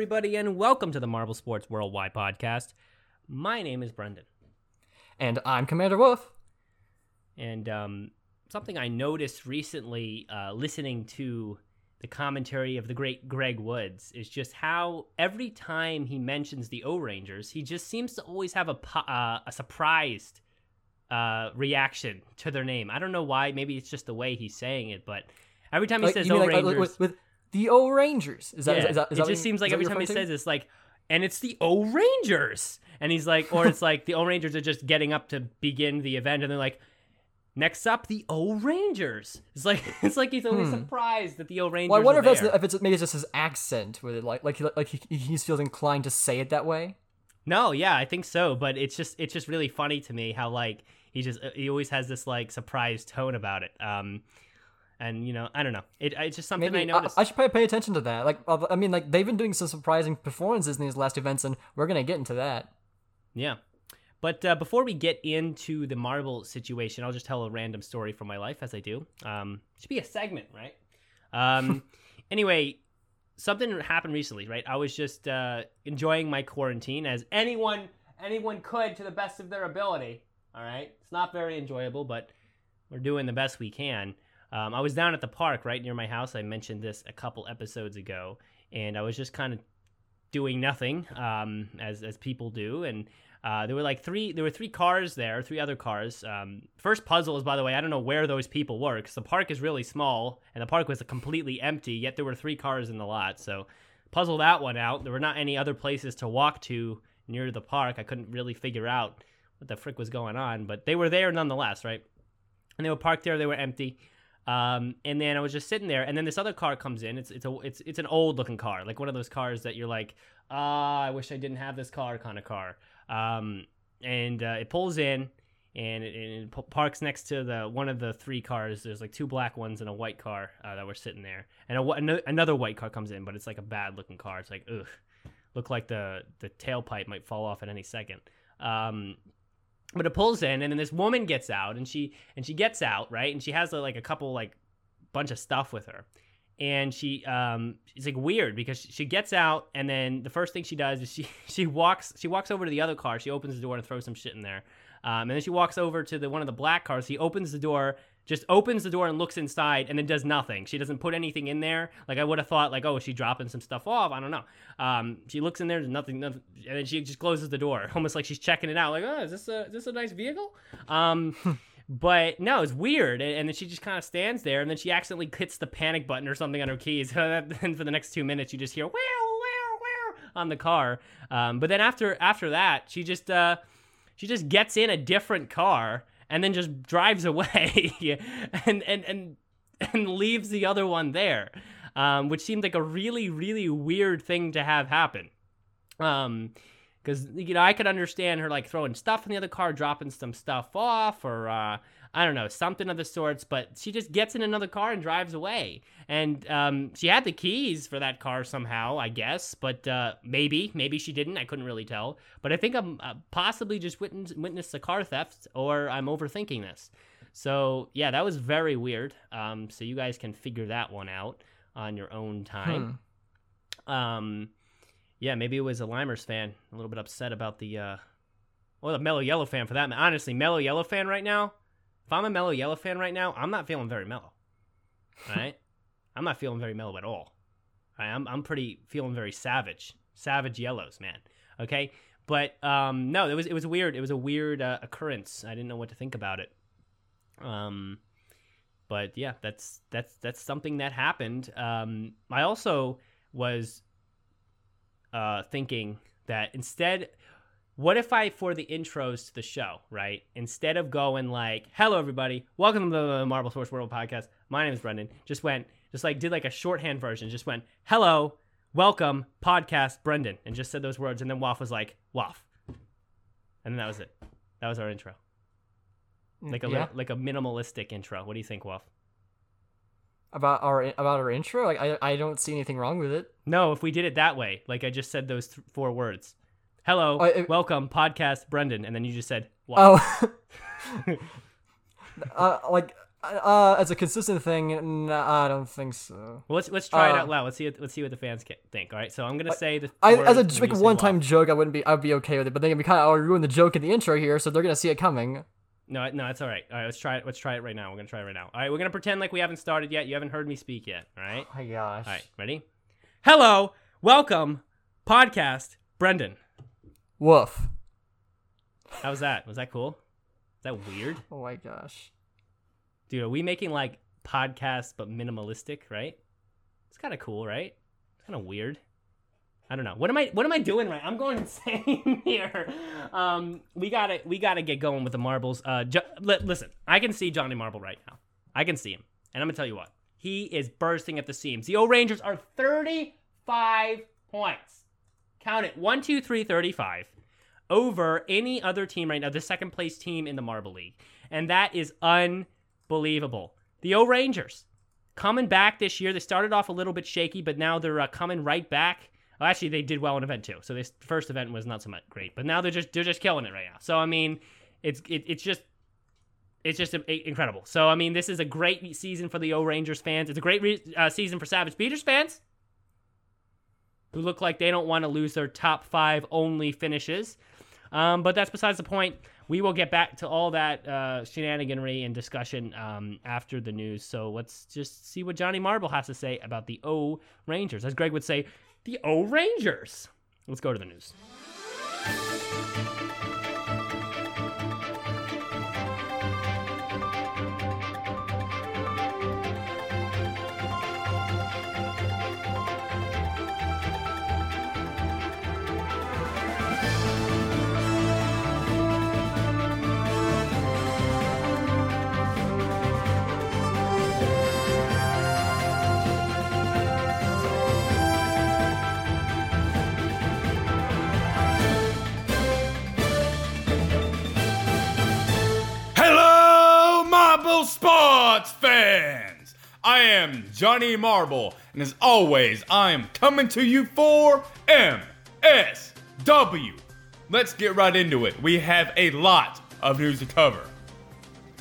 Everybody, and welcome to the Marble Sports Worldwide podcast. My name is Brendan, And I'm Commander Wolf. and um, something I noticed recently uh, listening to the commentary of the great Greg Woods is just how every time he mentions the O Rangers, he just seems to always have a uh, a surprised uh, reaction to their name. I don't know why. Maybe it's just the way he's saying it, but every time he Like, says O like, Rangers, with, with the O Rangers. Is that, is Yeah, that, is it that just seems like every time he you're says this, like, and it's the O Rangers, and he's like, or it's like the O Rangers are just getting up to begin the event, and they're like, next up the O Rangers. It's like it's like he's always Hmm. surprised that the O Rangers. Well, I wonder if it's, if it's maybe it's just his accent with it, like like he, like he, he feels inclined to say it that way. No, yeah, I think so, but it's just it's just really funny to me how like he just he always has this like surprised tone about it. Um, and you know, I don't know, it, it's just something Maybe I noticed. I, should probably pay attention to that. Like I mean, like they've been doing some surprising performances in these last events, and we're gonna get into that. Yeah. But uh, before we get into the marble situation, I'll just tell a random story from my life as I do. Um, should be a segment, right? Um, anyway, something happened recently, right? I was just uh, enjoying my quarantine as anyone anyone could to the best of their ability. All right, it's not very enjoyable, but we're doing the best we can. Um, I was down at the park right near my house. I mentioned this a couple episodes ago, and I was just kind of doing nothing, um, as as people do, and uh, there were like three. There were three cars there, three other cars. Um, first puzzle is, by the way, I don't know where those people were because the park is really small and the park was completely empty. Yet there were three cars in the lot. So puzzle that one out. There were not any other places to walk to near the park. I couldn't really figure out what the frick was going on, but they were there nonetheless, right? And they were parked there. They were empty. Um, and then I was just sitting there, and then this other car comes in. It's it's a it's it's an old looking car, like one of those cars that you're like, ah, I wish I didn't have this car kind of car. Um, and uh, it pulls in, and it, and it parks next to the one of the three cars. There's like two black ones and a white car uh, that were sitting there, and a, another white car comes in, but it's like a bad looking car. It's like ugh, look like the the tailpipe might fall off at any second. Um, but it pulls in and then this woman gets out and she and she gets out right? And she has like a couple like bunch of stuff with her. And she um it's like weird because she gets out and then the first thing she does is she she walks she walks over to the other car. She opens the door and throws some shit in there. Um, and then she walks over to the one of the black cars. He opens the door just opens the door and looks inside and then does nothing she doesn't put anything in there like i would have thought like oh is she dropping some stuff off i don't know um, she looks in there there's nothing, nothing and then she just closes the door almost like she's checking it out like oh is this a is this a nice vehicle um but no, it's weird. And, and then she just kind of stands there, and then she accidentally hits the panic button or something on her keys. and for the next two minutes, you just hear wow, wow, wow on the car. Um, but then after after that, she just uh, she just gets in a different car and then just drives away, and and and and leaves the other one there, um, which seemed like a really really weird thing to have happen. Um, because you know I could understand her like throwing stuff in the other car, dropping some stuff off, or uh, I don't know something of the sorts. But she just gets in another car and drives away. And um, she had the keys for that car somehow, I guess. But uh, maybe, maybe she didn't. I couldn't really tell. But I think I'm uh, possibly just witness witnessed a car theft, or I'm overthinking this. So yeah, that was very weird. Um, so you guys can figure that one out on your own time. Um, yeah, maybe it was a Limers fan, a little bit upset about the, uh, or the Mellow Yellow fan for that. Honestly, Mellow Yellow fan right now. If I'm a Mellow Yellow fan right now, I'm not feeling very mellow. All right, I'm not feeling very mellow at all. all right? I'm I'm pretty feeling very savage, savage yellows, man. Okay, but um, no, it was it was weird. It was a weird uh, occurrence. I didn't know what to think about it. Um, but yeah, that's that's that's something that happened. Um, I also was uh, thinking that instead, what if I, for the intros to the show, right, instead of going like, hello, everybody, welcome to the Marble Sports World podcast, my name is Brendan, just went, just like did like a shorthand version, just went, hello, welcome podcast Brendan, and just said those words, and then Waff was like Waff, and then that was it. That was our intro, mm, like a yeah. li- like a minimalistic intro. What do you think, Waff? about our about our intro. Like I I don't see anything wrong with it. No, if we did it that way, like I just said those th- four words. Hello, Oh, it- welcome podcast Brendan, and then you just said Waff. Oh, uh, like uh, as a consistent thing, nah, I don't think so. Well, let's let's try it Uh, out loud. Let's see what, let's see what the fans think. All right, so I'm gonna say the I, as a just like one time joke, I wouldn't be I'd be okay with it. But then we kind of ruin the joke in the intro here, so they're gonna see it coming. No, no, it's all right. All right, let's try it. Let's try it right now. We're gonna try it right now. All right, we're gonna pretend like we haven't started yet. You haven't heard me speak yet. All right. Oh my gosh. All right, ready? Hello, welcome, podcast Brendan. Woof. How was that? Was that cool? Is that weird, Oh my gosh. dude? Are we making like podcasts but minimalistic? Right? It's kind of cool, right? It's kind of weird. I don't know. What am I? What am I doing right? I'm going insane here. Um, we gotta, we gotta get going with the marbles. Uh, jo- li- listen, I can see Johnny Marble right now. I can see him, and I'm gonna tell you what. He is bursting at the seams. The O Rangers are 35 points. Count it. One, two, three, 35 over any other team right now, the second place team in the Marble League. And that is unbelievable. The O Rangers coming back this year. They started off a little bit shaky, but now they're uh, coming right back. Well, actually, they did well in event two. So this first event was not so much great, but now they're just they're just killing it right now. So I mean, it's it, it's just it's just incredible. So I mean, this is a great season for the O Rangers fans. It's a great re- uh, season for Savage Speeders fans who look like they don't want to lose their top five only finishes. Um, but that's besides the point. We will get back to all that uh, shenaniganry and discussion um, after the news. So let's just see what Johnny Marble has to say about the O Rangers. As Greg would say, the O Rangers. Let's go to the news. Sports fans! I am Johnny Marble, and as always, I am coming to you for MSW. Let's get right into it. We have a lot of news to cover.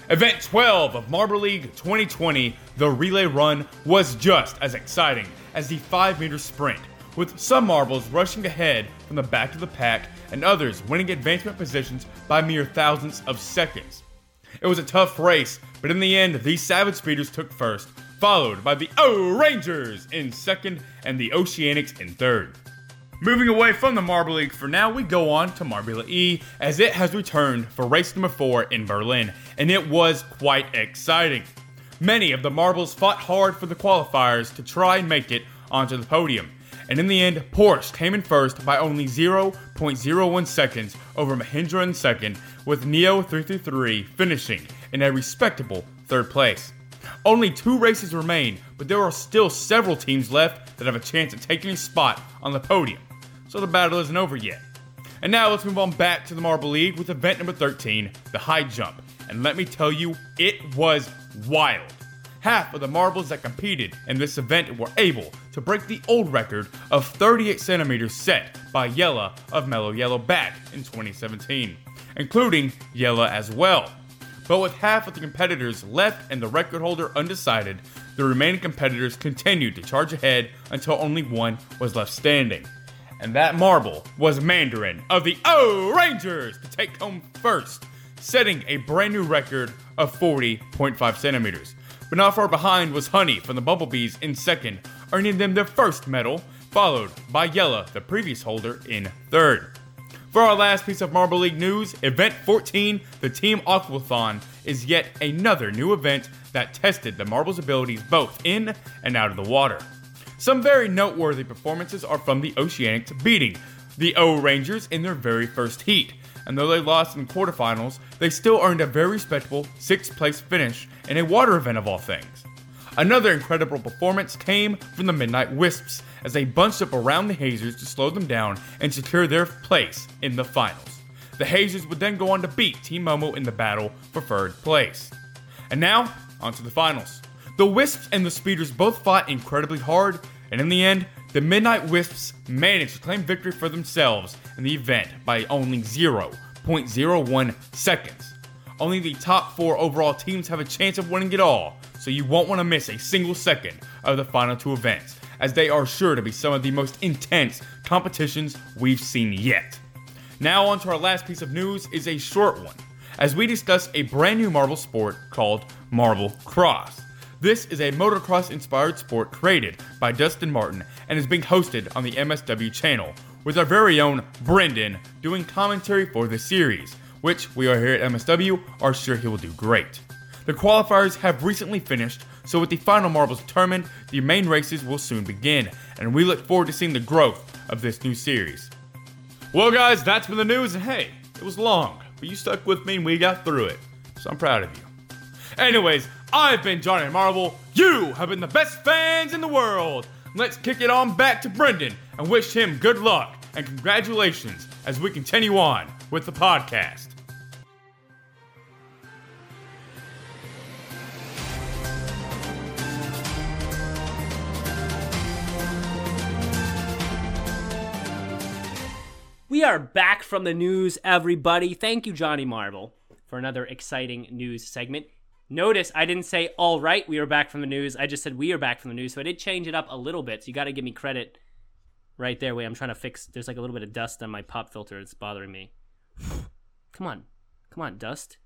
Event 12 of Marble League 2020, the relay run, was just as exciting as the 5 meter sprint, with some marbles rushing ahead from the back of the pack and others winning advancement positions by mere thousandths of seconds. It was a tough race, but in the end, the Savage Speeders took first, followed by the O Rangers in second and the Oceanics in third. Moving away from the Marble League for now, we go on to Marbula E as it has returned for race number four in Berlin, and it was quite exciting. Many of the marbles fought hard for the qualifiers to try and make it onto the podium, and in the end, Porsche came in first by only 0.01 seconds over Mahindra in second, with NIO 333 finishing in a respectable third place. Only two races remain, but there are still several teams left that have a chance at taking a spot on the podium, so the battle isn't over yet. And now let's move on back to the Marble League with event number 13, the high jump. And let me tell you, it was wild. Half of the marbles that competed in this event were able to break the old record of 38 centimeters set by Yellah of Mellow Yellow back in 2017, including Yellah as well. But with half of the competitors left and the record holder undecided, the remaining competitors continued to charge ahead until only one was left standing. And that marble was Mandarin of the O Rangers to take home first, setting a brand new record of 40.5 centimeters. But not far behind was Honey from the Bumblebees in second, earning them their first medal, followed by Yellah, the previous holder, in third. For our last piece of Marble League news, Event 14, the Team Aquathon, is yet another new event that tested the Marble's abilities both in and out of the water. Some very noteworthy performances are from the Oceanics beating the O Rangers in their very first heat, and though they lost in quarterfinals, they still earned a very respectable sixth place finish in a water event of all things. Another incredible performance came from the Midnight Wisps as they bunched up around the Hazers to slow them down and secure their place in the finals. The Hazers would then go on to beat Team Momo in the battle for third place. And now, on to the finals. The Wisps and the Speeders both fought incredibly hard, and in the end, the Midnight Wisps managed to claim victory for themselves in the event by only 0.01 seconds. Only the top four overall teams have a chance of winning it all, so you won't want to miss a single second of the final two events, as they are sure to be some of the most intense competitions we've seen yet. Now, on to our last piece of news is a short one, as we discuss a brand new marble sport called Marble Cross. This is a motocross inspired sport created by Dustin Martin and is being hosted on the MSW channel, with our very own Brendan doing commentary for the series, which we are here at MSW are sure he will do great. The qualifiers have recently finished, so with the final marbles determined, the main races will soon begin, and we look forward to seeing the growth of this new series. Well, guys, that's been the news, and hey, it was long, but you stuck with me and we got through it, so I'm proud of you. Anyways, I've been Johnny Marble. You have been the best fans in the world. Let's kick it on back to Brendan and wish him good luck and congratulations as we continue on with the podcast. We are back from the news, everybody. Thank you, Johnny Marble, for another exciting news segment. Notice I didn't say, all right, we are back from the news. I just said, we are back from the news. So I did change it up a little bit. So you got to give me credit right there. Wait, I'm trying to fix. There's like a little bit of dust on my pop filter. It's bothering me. Come on. Come on, dust.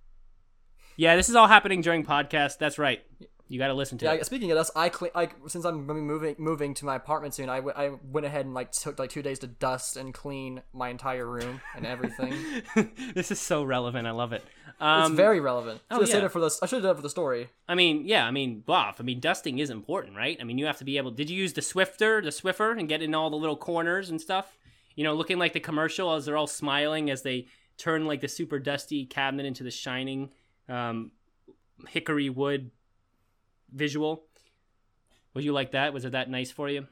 Yeah, this is all happening during podcast. That's right. You got to listen to Yeah, it. speaking of this, I, cle- I since I'm moving moving to my apartment soon, I, w- I went ahead and like took like two days to dust and clean my entire room and everything. this is so relevant. I love it. it's Um, very relevant. I should oh, have said yeah. it for this. I should have done it for the story. I mean, yeah, I mean, bluff. I mean, dusting is important, right? I mean, you have to be able. Did you use the Swifter, the Swiffer, and get in all the little corners and stuff? You know, looking like the commercial as they're all smiling as they turn like the super dusty cabinet into the shining um, hickory wood visual. Would you like that? Was it that nice for you?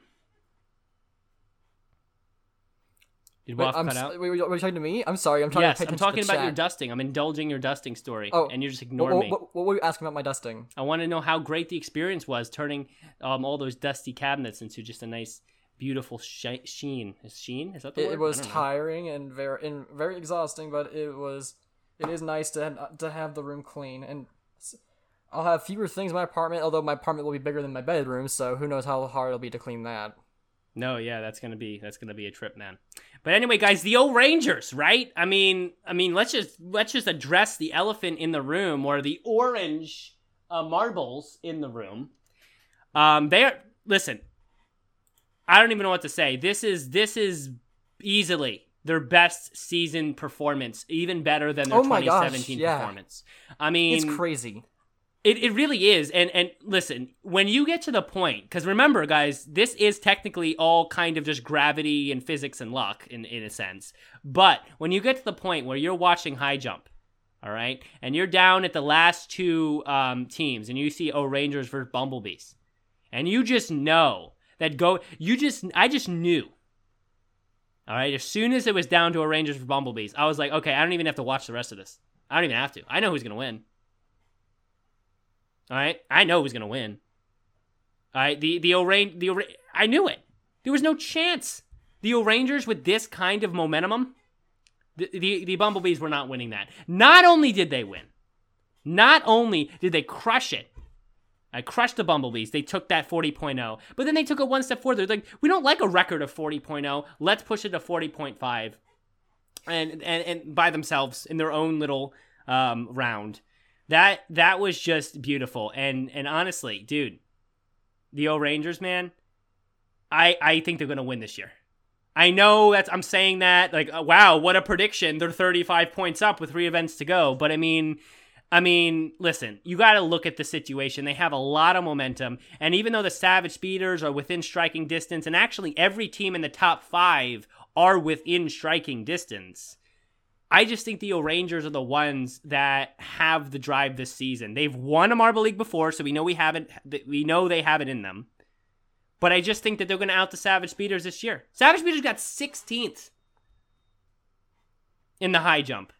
Did Wait, Waff I'm cut s- out? wait, were you talking to me? I'm sorry. I'm trying Yes, to I'm talking about your dusting. I'm indulging your dusting story, Oh, and you're just ignoring what, me. what, what were you asking about my dusting? I want to know how great the experience was turning um, all those dusty cabinets into just a nice, beautiful sh- sheen. Is sheen? Is that the It, word? it was I don't know. tiring and very and very exhausting, but it was. It is nice to to have the room clean, and I'll have fewer things in my apartment. Although my apartment will be bigger than my bedroom, so who knows how hard it'll be to clean that. No, yeah, that's gonna be that's gonna be a trip, man. But anyway, guys, the old Rangers, right? I mean, I mean, let's just let's just address the elephant in the room, or the orange uh, marbles in the room. Um, they are listen. I don't even know what to say. This is this is easily their best season performance, even better than their Oh my gosh, 2017 yeah. performance. I mean, It's crazy. It, it really is. And and listen, when you get to the point, because remember, guys, this is technically all kind of just gravity and physics and luck in, in a sense. But when you get to the point where you're watching high jump, all right, and you're down at the last two um, teams and you see oh Rangers versus Bumblebees, and you just know that go you just I just knew. All right, as soon as it was down to a Rangers for Bumblebees, I was like, okay, I don't even have to watch the rest of this. I don't even have to. I know who's gonna win. All right, I know who's gonna win. All right, the the Orange the Ora- I knew it. There was no chance. The Rangers with this kind of momentum, the, the the Bumblebees were not winning that. Not only did they win, not only did they crush it. I crushed the Bumblebees. They took that 40.0, but then they took it one step further. They're like, we don't like a record of 40.0. Let's push it to 40.5, and and and by themselves in their own little um, round that that was just beautiful and and honestly dude the o rangers man i i think they're gonna win this year i know that's i'm saying that like uh, wow what a prediction they're 35 points up with three events to go but i mean I mean, listen, you got to look at the situation. They have a lot of momentum. And even though the Savage Speeders are within striking distance, and actually every team in the top five are within striking distance, I just think the Rangers are the ones that have the drive this season. They've won a Marble League before, so we know we have it. We know they have it in them. but I just think that they're going to out the Savage Speeders this year. Savage Speeders got 16th in the high jump,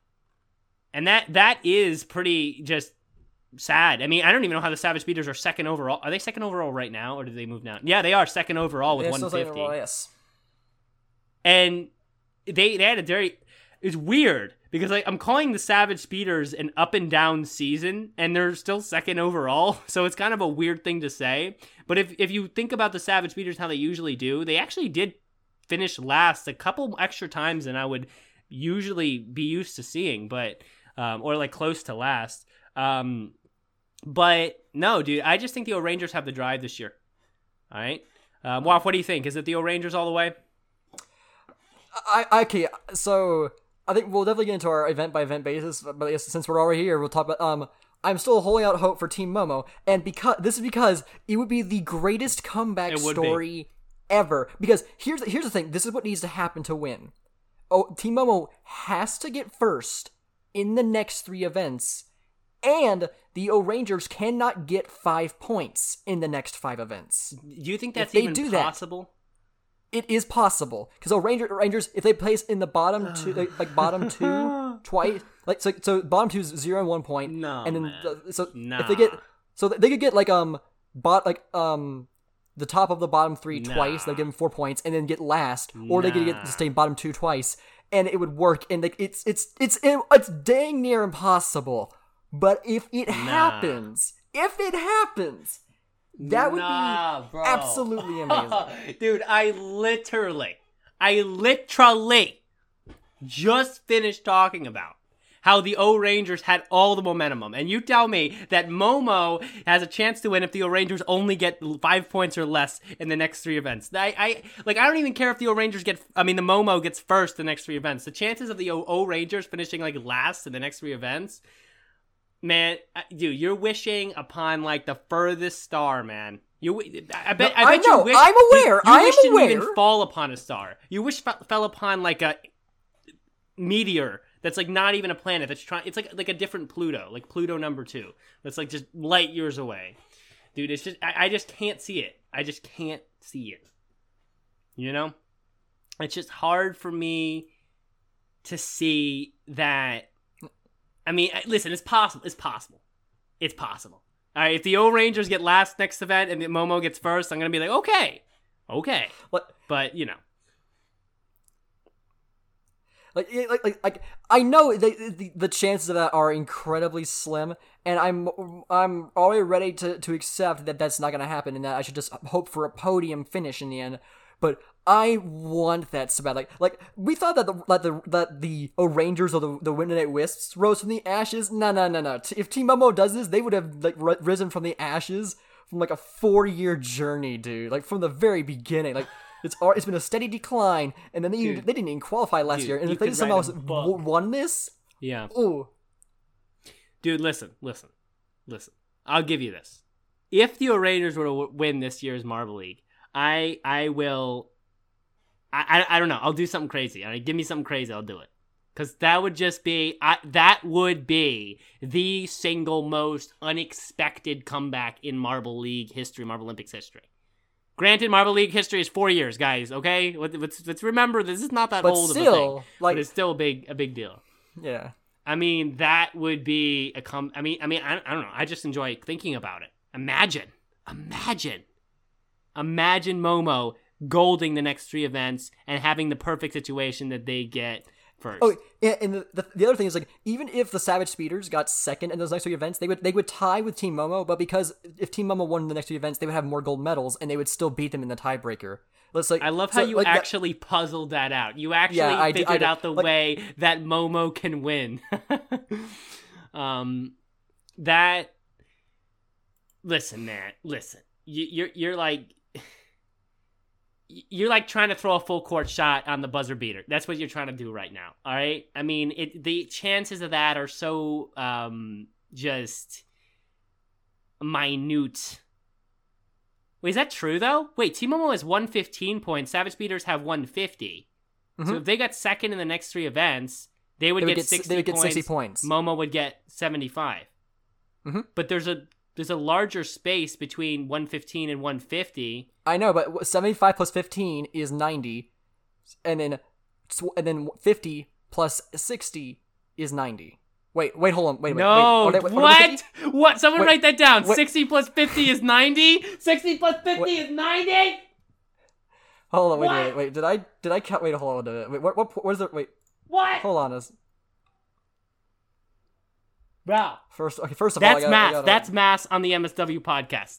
and that that is pretty just sad. I mean, I don't even know how the Savage Speeders are second overall. Are they second overall right now, or did they move down? Yeah, they are second overall with saying 150 overall, yes. and they they had a very it's weird because like I'm calling the Savage Speeders an up and down season and they're still second overall so it's kind of a weird thing to say. But if if you think about the Savage Speeders how they usually do they actually did finish last a couple extra times than I would usually be used to seeing but um, or like close to last. Um, but no dude I just think the O'Rangers have the drive this year. All right um, what do you think? Is it the O'Rangers all the way? I- okay, so I think we'll definitely get into our event by event basis, but I guess since we're already here, we'll talk about um I'm still holding out hope for Team Momo, and because this is because it would be the greatest comeback would be. story ever. Because here's here's the thing, this is what needs to happen to win. Oh, Team Momo has to get first in the next three events, and the O'Rangers cannot get five points in the next five events. Do you think that's they even do that- possible? It is possible because Ranger, Rangers, if they place in the bottom two, like, like bottom two twice, like so, so bottom two is zero and one point, No, and then the- so Nah. if they get, so they could get like um bot like um the top of the bottom three twice, they Nah. give them four points, and then get last, or they could get Nah. to stay bottom two twice, and it would work, and like it's it's it's it's dang near impossible, but if it happens, if it happens, that would Nah, be bro. absolutely amazing. Dude, I literally, I literally just finished talking about how the O Rangers had all the momentum. And you tell me that Momo has a chance to win if the O Rangers only get five points or less in the next three events. I, I like I don't even care if the O Rangers get I mean the Momo gets first the next three events. The chances of the O, o Rangers finishing like last in the next three events Man, dude, you're wishing upon like the furthest star, man. You, I bet, No, I I bet know, you wish. I'm aware, You, I am wish didn't even fall upon a star. You wish fe- fell upon like a meteor that's like not even a planet. That's trying. It's like like a different Pluto, like Pluto number two. That's like just light years away, dude. It's just I, I just can't see it. I just can't see it. You know, it's just hard for me to see that. I mean, listen, it's possible. It's possible. It's possible. All right, if the O Rangers get last next event and the Momo gets first, I'm gonna be like, okay, okay. What- But you know, Like, like, like, like I know the, the the chances of that are incredibly slim, and I'm I'm already ready to, to accept that that's not gonna happen, and that I should just hope for a podium finish in the end. But I want that so bad. Like, like we thought that the that the that the Rangers or the the Winter Wisps rose from the ashes. No, no, no, no. If Team Momo does this, they would have like ri- risen from the ashes from like a four year journey, dude. Like from the very beginning, like. It's it's been a steady decline, and then they, Dude. they didn't even qualify last Dude, year. And if they somehow write a w- book. won this, yeah. ooh, Dude, listen, listen, listen. I'll give you this. If the Raiders were to win this year's Marble League, I I will. I, I, I don't know. I'll do something crazy. All right, give me something crazy. I'll do it. Cause that would just be I, that would be the single most unexpected comeback in Marble League history, Marble Olympics history. Granted, Marble League history is four years, guys. Okay, Let- let's let's remember this is not that but old of a still, thing, like, but it's still a big a big deal. yeah, I mean, that would be a com. I mean, I mean, I, I don't know. I just enjoy thinking about it. Imagine, imagine, imagine Momo golding the next three events and having the perfect situation that they get first. Oh, and the, the, the other thing is like even if the Savage Speeders got second in those next three events, they would they would tie with Team Momo, but because if Team Momo won the next two events, they would have more gold medals and they would still beat them in the tiebreaker. Let's like I love so, how you like, that- actually puzzled that out. You actually Yeah, I d- I figured out the like- way that Momo can win. um, that. Listen, man. Listen. You, you're you're like. You're like trying to throw a full court shot on the buzzer beater. That's what you're trying to do right now. All right. I mean, it. The chances of that are so um just minute. Wait, is that true though? Wait, Team Momo has 115 points. Savage Speeders have 150. So Mhm. if they got second in the next three events, they would, they would get, get, 60 they would get points. sixty points. Momo would get 75. Mhm. But there's a there's a larger space between 115 and 150. I know, but 75 plus 15 is 90, and then and then 50 plus 60 is 90. Wait, wait, hold on, wait, wait, No, oh, wait. Are they- are they what? What? Someone Wait, write that down. wait. 60 plus 50 is 90. 60 plus 50 Wait. is 90. Hold on, wait, wait, wait. Did I did I count? Wait, hold on. A wait, what what what is it? Wait, What? hold on. Is Bro, first okay. First of all, I that's math. gotta- That's maths on the MSW podcast.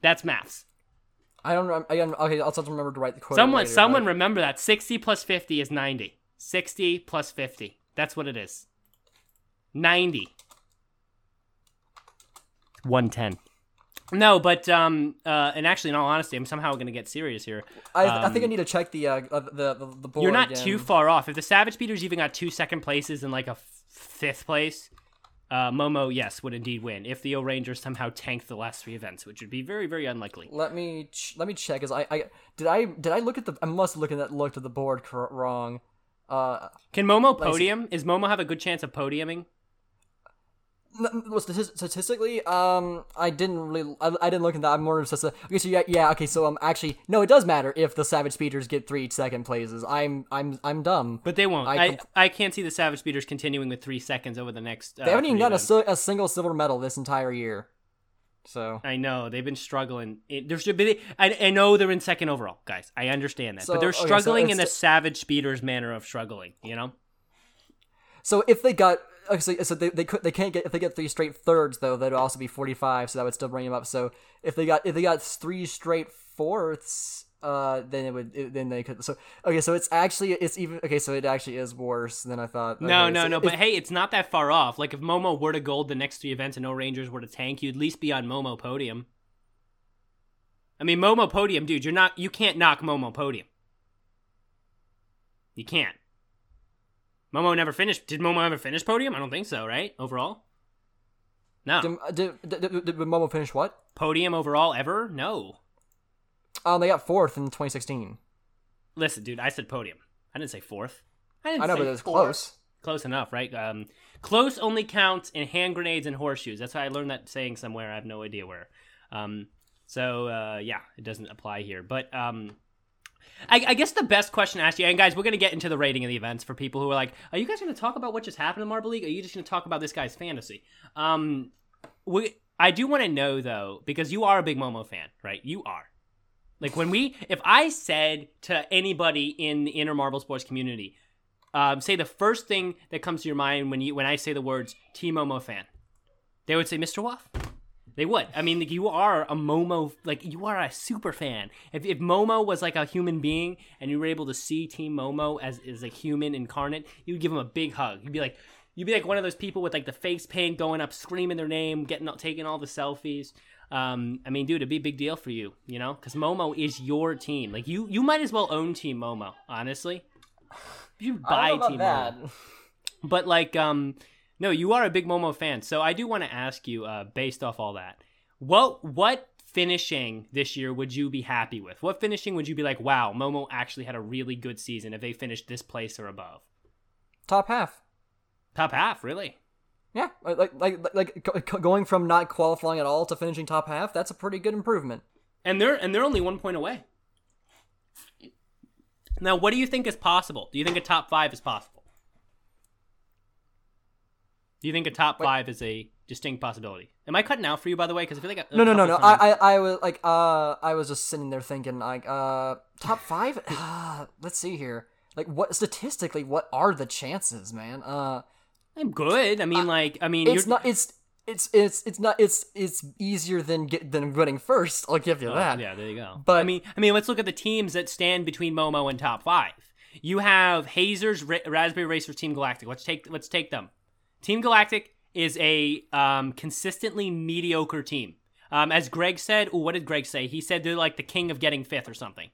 That's maths. I don't. I. Okay, I'll have to remember to write the quote. Someone, later, someone but- remember that. 60 plus 50 is 90. 60 plus 50. That's what it is. 90. 110. No, but um, uh, and actually, in all honesty, I'm somehow going to get serious here. I, I think I Um, need to check the uh, uh, the the, the board. You're not again. too far off. If the Savage Speeders even got two second places and like a f- fifth place, uh, Momo, yes, would indeed win. If the O Rangers somehow tanked the last three events, which would be very, very unlikely. Let me ch- let me check. Cause I, I did I did I look at the I must look at that looked at the board cor- wrong. Uh, Can Momo Let me see. podium? Is Momo have a good chance of podiuming? Well, statis- statistically, um, I didn't really I, I didn't look at that. I'm more of just a okay. So yeah, yeah, okay. So um, actually, no, it does matter if the Savage Speeders get three second places. I'm I'm I'm dumb. But they won't. I I, I, can't see the Savage Speeders continuing with three seconds over the next. Uh, They haven't even gotten a, a single silver medal this entire year. So I know they've been struggling. It, there's been, I, I know they're in second overall, guys. I understand that, So, but they're okay, so struggling in the Savage Speeders manner of struggling. You know. So if they got okay, so, so they, they could they can't get if they get three straight thirds though that'd also be forty five so that would still bring them up. So if they got if they got three straight fourths, uh, then it would it, then they could. So okay, so it's actually it's even okay. So it actually is worse than I thought. No, Okay, no, so no. But hey, it's not that far off. Like if Momo were to gold the next three events and no Rangers were to tank, you'd at least be on Momo podium. I mean, Momo podium, dude. You're not. You can't knock Momo podium. You can't. Momo never finished. Did Momo ever finish podium? I don't think so. Right? Overall. No. did, did, did, did, Momo finish what? podium overall ever? No. Um, they got fourth in 2016. Listen, dude. I said podium. I didn't say fourth. I didn't I know, but it was fourth. close. Close enough, right? Um, close only counts in hand grenades and horseshoes. That's why I learned that saying somewhere. I have no idea where. Um, so uh, yeah, it doesn't apply here. But um, I, I guess the best question to ask you, and guys, we're gonna get into the rating of the events for people who are like, are you guys gonna talk about what just happened in Marble League? Or are you just gonna talk about this guy's fantasy? Um, we, I do want to know though, because you are a big Momo fan, right? You are. Like when we, if I said to anybody in the inner Marble Sports community, um, say the first thing that comes to your mind when you when I say the words Team Momo fan, they would say Mr. Waff. They would. I mean, like, you are a Momo, like you are a super fan. If, if Momo was like a human being and you were able to see Team Momo as as a human incarnate, you'd give him a big hug. You'd be like, you'd be like one of those people with like the face paint, going up, screaming their name, getting taking all the selfies. Um, I mean, dude, it'd be a big deal for you, you know, because Momo is your team. Like you, you might as well own Team Momo, honestly. You buy I don't know Team Momo. But like, um, no, you are a big Momo fan, so I do want to ask you, uh, based off all that, what what finishing this year would you be happy with? What finishing would you be like, wow, Momo actually had a really good season if they finished this place or above? Top half. Top half, really? Yeah, like like like, like go- go- going from not qualifying at all to finishing top half. That's a pretty good improvement. And they're and they're only one point away. Now, what do you think is possible? Do you think a top five is possible? Do you think a top five is a distinct possibility? Am I cutting out for you, by the way? Because I feel like a No, no, no, no. I, I, I was like, uh, I was just sitting there thinking, like, uh, top five. Uh, let's see here. Like, what statistically, what are the chances, man? Uh, I'm good. I mean, like, I mean, it's not. It's it's it's it's not. It's it's easier than get than winning first. I'll give you Oh, that. Yeah, there you go. But- I mean, I mean, let's look at the teams that stand between Momo and top five. You have Hazer's Ra- Raspberry Racers Team Galactic. Let's take let's take them. Team Galactic is a um, consistently mediocre team. Um, as Greg said, ooh, what did Greg say? He said they're like the king of getting fifth or something,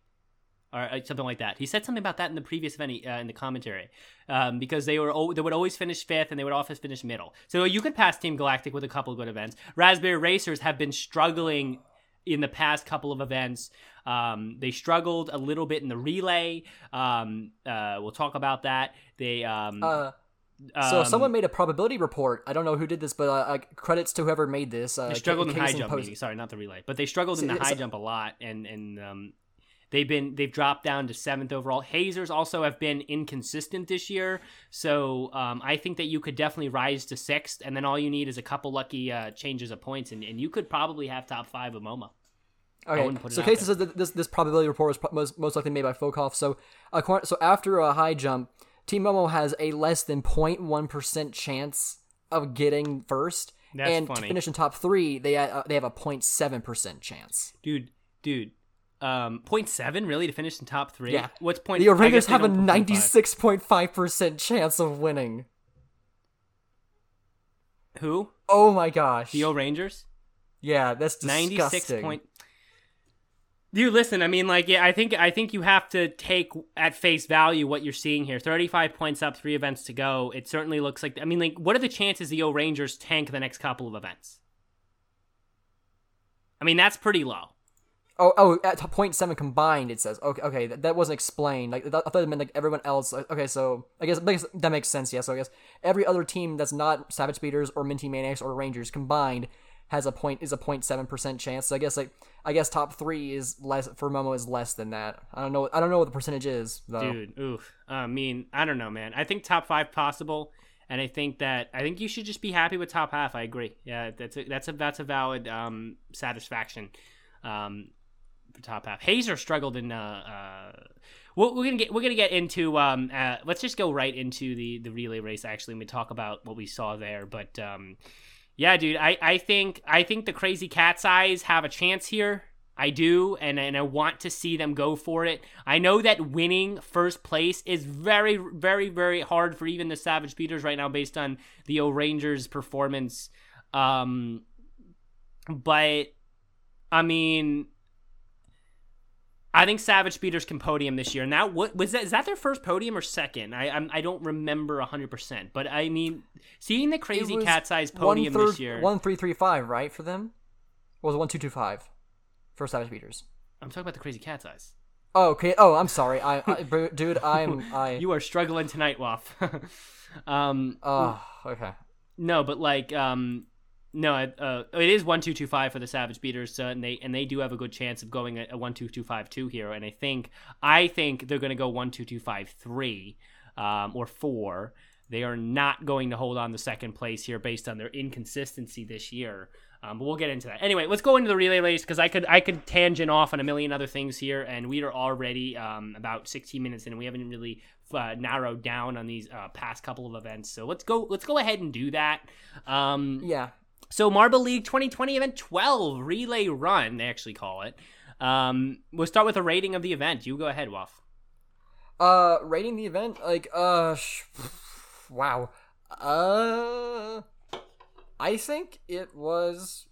or uh, something like that. He said something about that in the previous event uh, in the commentary, um, because they were al- they would always finish fifth and they would always finish middle. So you could pass Team Galactic with a couple of good events. Raspberry Racers have been struggling in the past couple of events. Um, they struggled a little bit in the relay. Um, uh, we'll talk about that. They um, Uh, So um, someone made a probability report. I don't know who did this, but uh, uh, credits to whoever made this. Uh, they struggled in Casey high jump. Maybe. Sorry, not the relay, but they struggled in the high so- jump a lot, and and um, they've been they've dropped down to seventh overall. Hazers also have been inconsistent this year, so um, I think that you could definitely rise to sixth, and then all you need is a couple lucky uh, changes of points, and, and you could probably have top five of Momo. Okay, wouldn't put it so Casey says that this this probability report was most, most likely made by Fokoff. So, so after a high jump, Team Momo has a less than 0.1 percent chance of getting first, That's and funny. to finish in top three, they uh, they have a 0.7 percent chance. Dude, dude, um, point seven really to finish in top three. Yeah. what's point? The Rangers have a don't put point five. 96.5 percent chance of winning. Who? Oh my gosh! The O Rangers. yeah, that's disgusting. Ninety six point. Dude, listen. I mean, like, yeah, I think I think you have to take at face value what you're seeing here. Thirty five points up, three events to go. It certainly looks like. I mean, like, what are the chances the O Rangers tank the next couple of events? I mean, that's pretty low. Oh, oh, at t- 0.7 combined, it says. Okay, okay, that, that wasn't explained. Like, that, I thought it meant like everyone else. Like, okay, so I guess, that makes sense. Yeah, so I guess every other team that's not Savage Speeders or Minty Maniacs or Rangers combined has a point is a 0.7 percent chance. So I guess like I guess top three is less for Momo is less than that. I don't know. I don't know what the percentage is though. Dude, oof. I mean, I don't know, man. I think top five possible, and I think that I think you should just be happy with top half. I agree. Yeah, that's a, that's a that's a valid um, satisfaction um, top half. Hazer struggled in. Uh, uh, we're, we're gonna get we're gonna get into. Um, uh, let's just go right into the the relay race. Actually, and we talk about what we saw there. But um, yeah, dude, I, I think I think the crazy cat's eyes have a chance here. I do, and, and I want to see them go for it. I know that winning first place is very, very, very hard for even the Savage Speeders right now, based on the O Rangers' performance. Um, but I mean, I think Savage Speeders can podium this year. And that what was that? Is that their first podium or second? I I'm, I don't remember hundred percent. But I mean, seeing the crazy cat eyes podium third- this year. One three three five, right for them? Or was it one two two five for Savage Speeders? I'm talking about the crazy cat's eyes. Oh, okay. Oh, I'm sorry. I, I dude, I'm I. You are struggling tonight, Waff. um, Oh, okay. no, but like, um, no, uh, it is one two two five for the Savage Speeders, uh, and they and they do have a good chance of going a, one two two five two here, and I think I think they're going to go one two two five three, um, or four. They are not going to hold on to second place here based on their inconsistency this year. Um, but we'll get into that. Anyway, let's go into the relay race because I could I could tangent off on a million other things here, and we are already um, about 16 minutes in, and we haven't really uh, narrowed down on these uh, past couple of events. So let's go let's go ahead and do that. Um, Yeah. So Marble League 2020 event 12 relay run they actually call it. Um, we'll start with a rating of the event. You go ahead, Waff. Uh, rating the event like uh, sh- wow. Uh, I think it was.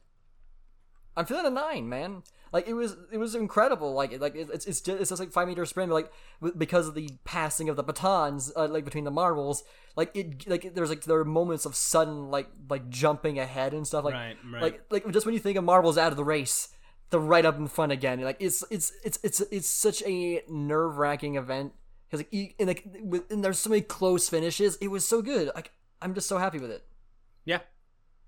I'm feeling a nine, man. Like it was, it was incredible. Like, like it's it's just it's just like five meter sprint, like because of the passing of the batons, uh, like between the marbles, like it, like there's like there are moments of sudden like like jumping ahead and stuff. Like, Right, right. like like just when you think of marbles out of the race, they're right up in front again. Like it's it's it's it's it's such a nerve wracking event because like, you- and like with, and there's so many close finishes. It was so good. Like I'm just so happy with it. Yeah,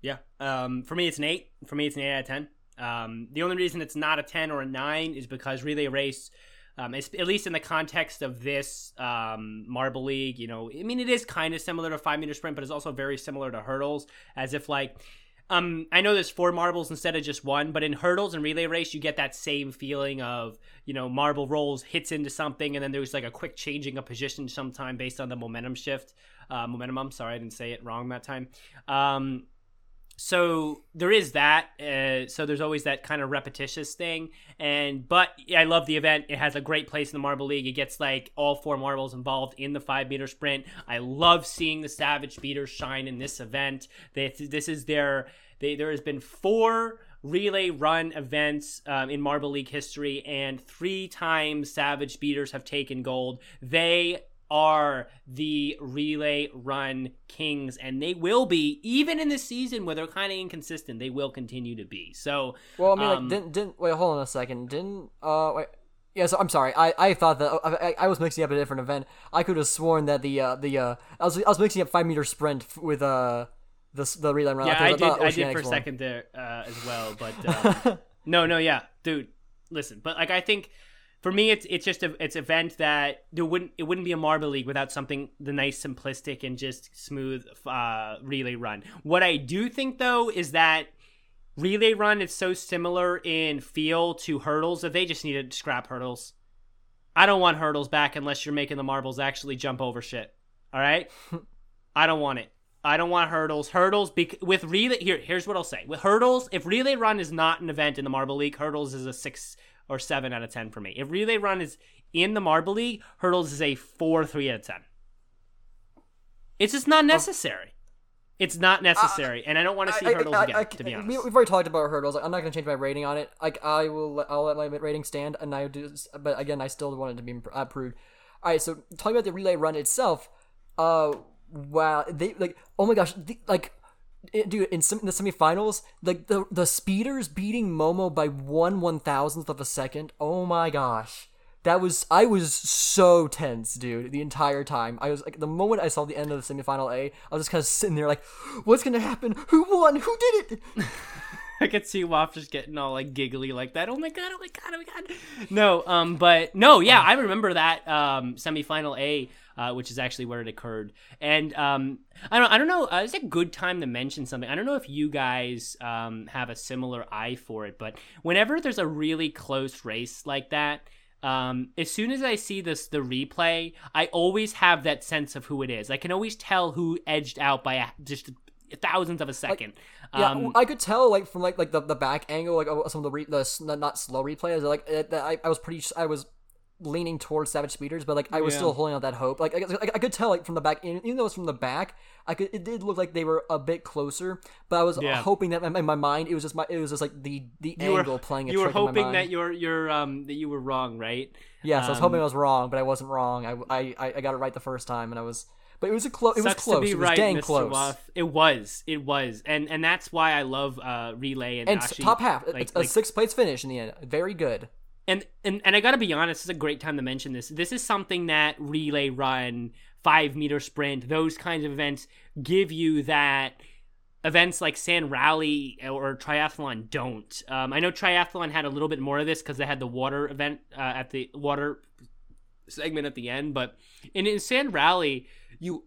yeah. Um, for me, it's an eight. For me, it's an eight out of ten. Um, the only reason it's not a ten or a nine is because relay race, um, at least in the context of this um, Marble League, you know, I mean, it is kind of similar to five meter sprint, but it's also very similar to hurdles. As if like, um, I know there's four marbles instead of just one, but in hurdles and relay race, you get that same feeling of you know marble rolls hits into something, and then there's like a quick changing of position sometime based on the momentum shift. Uh, momentum. I'm sorry, I didn't say it wrong that time. Um, so there is that uh, so there's always that kind of repetitious thing and but i love the event. It has a great place in the marble league. It gets like all four marbles involved in the five meter sprint. I love seeing the savage speeders shine in this event. This, this is their they, there has been four relay run events um, in marble league history and three times savage speeders have taken gold. They are the relay run kings and they will be even in this season where they're kind of inconsistent they will continue to be so Well, I mean, um, like didn't didn't wait. Hold on a second. Didn't uh wait. Yeah, so I'm sorry. I, I thought that I, I was mixing up a different event. I could have sworn that the uh, the uh, I was I was mixing up five meter sprint with uh the the relay run. Yeah, thought- I did. I did for a second there uh, as well, but uh, no, no, yeah, dude. Listen, but like I think for me, it's it's just a it's event that there wouldn't it wouldn't be a marble league without something the nice simplistic and just smooth uh, relay run. What I do think though is that relay run is so similar in feel to hurdles that they just need to scrap hurdles. I don't want hurdles back unless you're making the marbles actually jump over shit. All right, I don't want it. I don't want hurdles. Hurdles bec- with relay. Here, here's what I'll say. With hurdles, if relay run is not an event in the Marble League, hurdles is a six or seven out of ten for me. If relay run is in the Marble League, hurdles is a four, three out of ten. It's just not necessary. It's not necessary, and I don't want to see I- hurdles I- again. I- to be honest, We've already talked about hurdles. I'm not going to change my rating on it. Like I will, I'll let my rating stand, and I do. But again, I still want it to be imp- approved. All right, so talking about the relay run itself. Uh, wow, they like. Oh my gosh, the, like. It- dude, in, sem- in the semifinals, like the the speeders beating Momo by one one thousandth of a second. Oh my gosh, that was I was so tense, dude, the entire time. I was like, the moment I saw the end of the semifinal A, I was just kind of sitting there like, what's gonna happen? Who won? Who did it? I could see Waff just getting all like giggly like that. Oh my god! Oh my god! Oh my god! No, um, but no, yeah, I remember that um semifinal A, uh, which is actually where it occurred. And um, I don't, I don't know. Uh, it's a good time to mention something. I don't know if you guys um have a similar eye for it, but whenever there's a really close race like that. Um, as soon as I see this the replay, I always have that sense of who it is. I can always tell who edged out by a, just a thousandth of a second. Yeah, um, I could tell like from like like the, the back angle, like some of the re- the not slow replays. Like it, I, I was pretty, I was leaning towards Savage Speeders, but like I was Yeah. still holding out that hope. Like I, I, I could tell like from the back, even though it was from the back, I could it did look like they were a bit closer. But I was Yeah. hoping that in, my mind it was just my it was just like the the you angle were, playing a you were trick in my hoping that you're you're um that you were wrong right Yes, I was hoping I um, was wrong, but I wasn't wrong. I, I, I got it right the first time, and I was. But it was a close. It was close. it was right dang Mr. close. Waff. it was it was and and that's why i love uh relay and, And top half, like, it's a like, sixth place finish in the end. Very good. And, and and i gotta be honest this is a great time to mention this this is something that relay run five meter sprint those kinds of events give you that events like Sand Rally or Triathlon don't. Um, I know Triathlon had a little bit more of this because they had the water event uh, at the water segment at the end, but in, in Sand Rally, you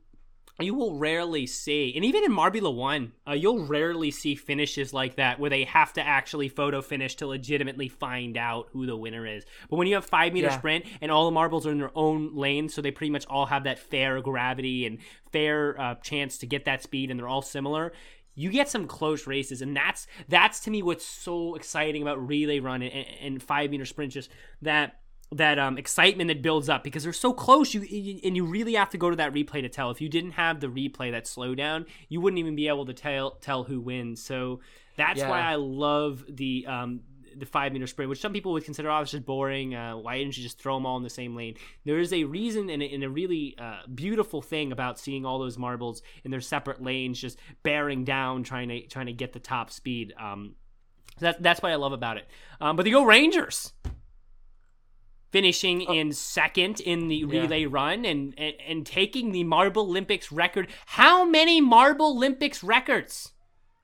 you will rarely see, and even in Marbula One, uh, you'll rarely see finishes like that where they have to actually photo finish to legitimately find out who the winner is. But when you have five meter Yeah. sprint and all the marbles are in their own lane, so they pretty much all have that fair gravity and fair uh, chance to get that speed, and they're all similar. You get some close races, and that's that's to me what's so exciting about relay run and, and, and five meter sprint. Just that that um, excitement that builds up because they're so close. You, you and you really have to go to that replay to tell. If you didn't have the replay, that slowdown, you wouldn't even be able to tell tell who wins. So that's Yeah. why I love the um, the five meter sprint, which some people would consider oh, it's just boring. Uh, why didn't you just throw them all in the same lane? There is a reason and a, and a really uh, beautiful thing about seeing all those marbles in their separate lanes, just bearing down, trying to trying to get the top speed. Um, so that's that's what I love about it. Um, but the O Rangers finishing in second in the relay run and, and and taking the Marble Olympics record. How many Marble Olympics records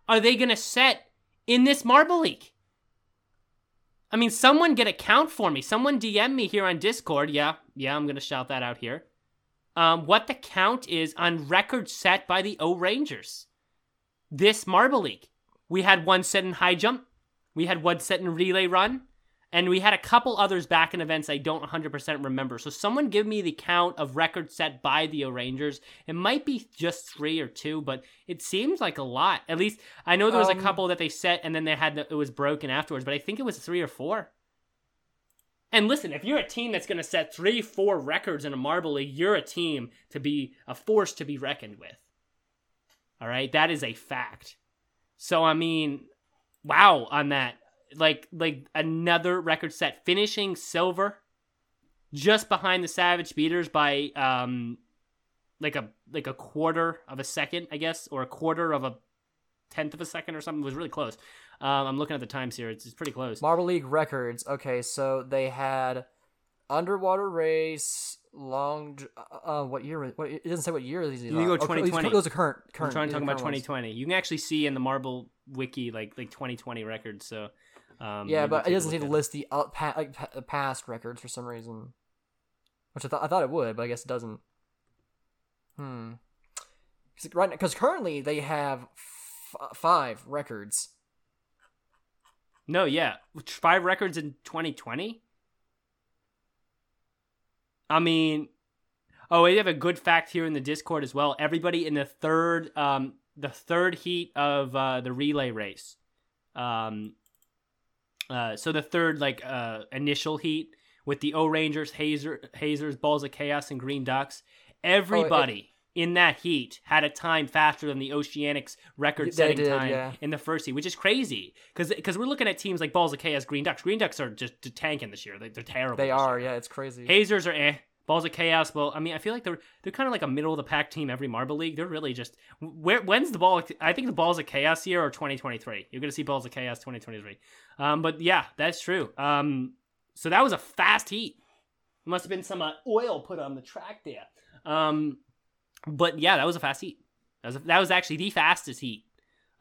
are they going to set in this Marble League? I mean, someone get a count for me. Someone DM me here on Discord. Yeah, yeah, I'm going to shout that out here. Um, what the count is on records set by the O Rangers this Marble League. We had one set in high jump, we had one set in relay run, and we had a couple others back in events I don't 100% remember. So someone give me the count of records set by the O Rangers. It might be just three or two, but it seems like a lot. At least I know there was Um, a couple that they set and then they had the, it was broken afterwards, but I think it was three or four. And listen, if you're a team that's going to set three, four records in a marble league, you're a team to be a force to be reckoned with. All right, that is a fact. So I mean, wow on that. Like like another record set finishing silver just behind the Savage Speeders by um like a like a quarter of a second, I guess, or a quarter of a tenth of a second or something. It was really close. Um, I'm looking at the times here. It's, it's pretty close. Marble League records. Okay, so they had underwater race, long. Uh, uh, what year? was- What, it doesn't say what year these are. You go Oh, 2020. Those are current. I'm current trying to talk about current ones. 2020. You can actually see in the Marble wiki like like 2020 records. So um, Yeah, but it doesn't seem to list the uh, pa- like pa- past records for some reason. Which I thought I thought it would, but I guess it doesn't. Hmm. Cause right because currently they have f- five records. No, yeah, five records in 2020. I mean, oh, we have a good fact here in the Discord as well. Everybody in the third, um, the third heat of uh, the relay race, um, uh, so the third like uh initial heat with the O Rangers, Hazer, Hazers, Balls of Chaos, and Green Ducks. Everybody in that heat had a time faster than the Oceanics record-setting did, time yeah. in the first heat, which is crazy because we're looking at teams like Balls of Chaos, Green Ducks. Green Ducks are just tanking this year. They, they're terrible. They are, year. yeah, it's crazy. Hazers are eh. Balls of Chaos. Well, I mean, I feel like they're they're kind of like a middle of the pack team every Marble League. They're really just where when's the ball? I think the Balls of Chaos year or 2023. You're gonna see Balls of Chaos 2023. Um, but yeah, that's true. Um, so that was a fast heat. Must have been some uh, oil put on the track there. Um, but yeah, that was a fast heat. That was a, that was actually the fastest heat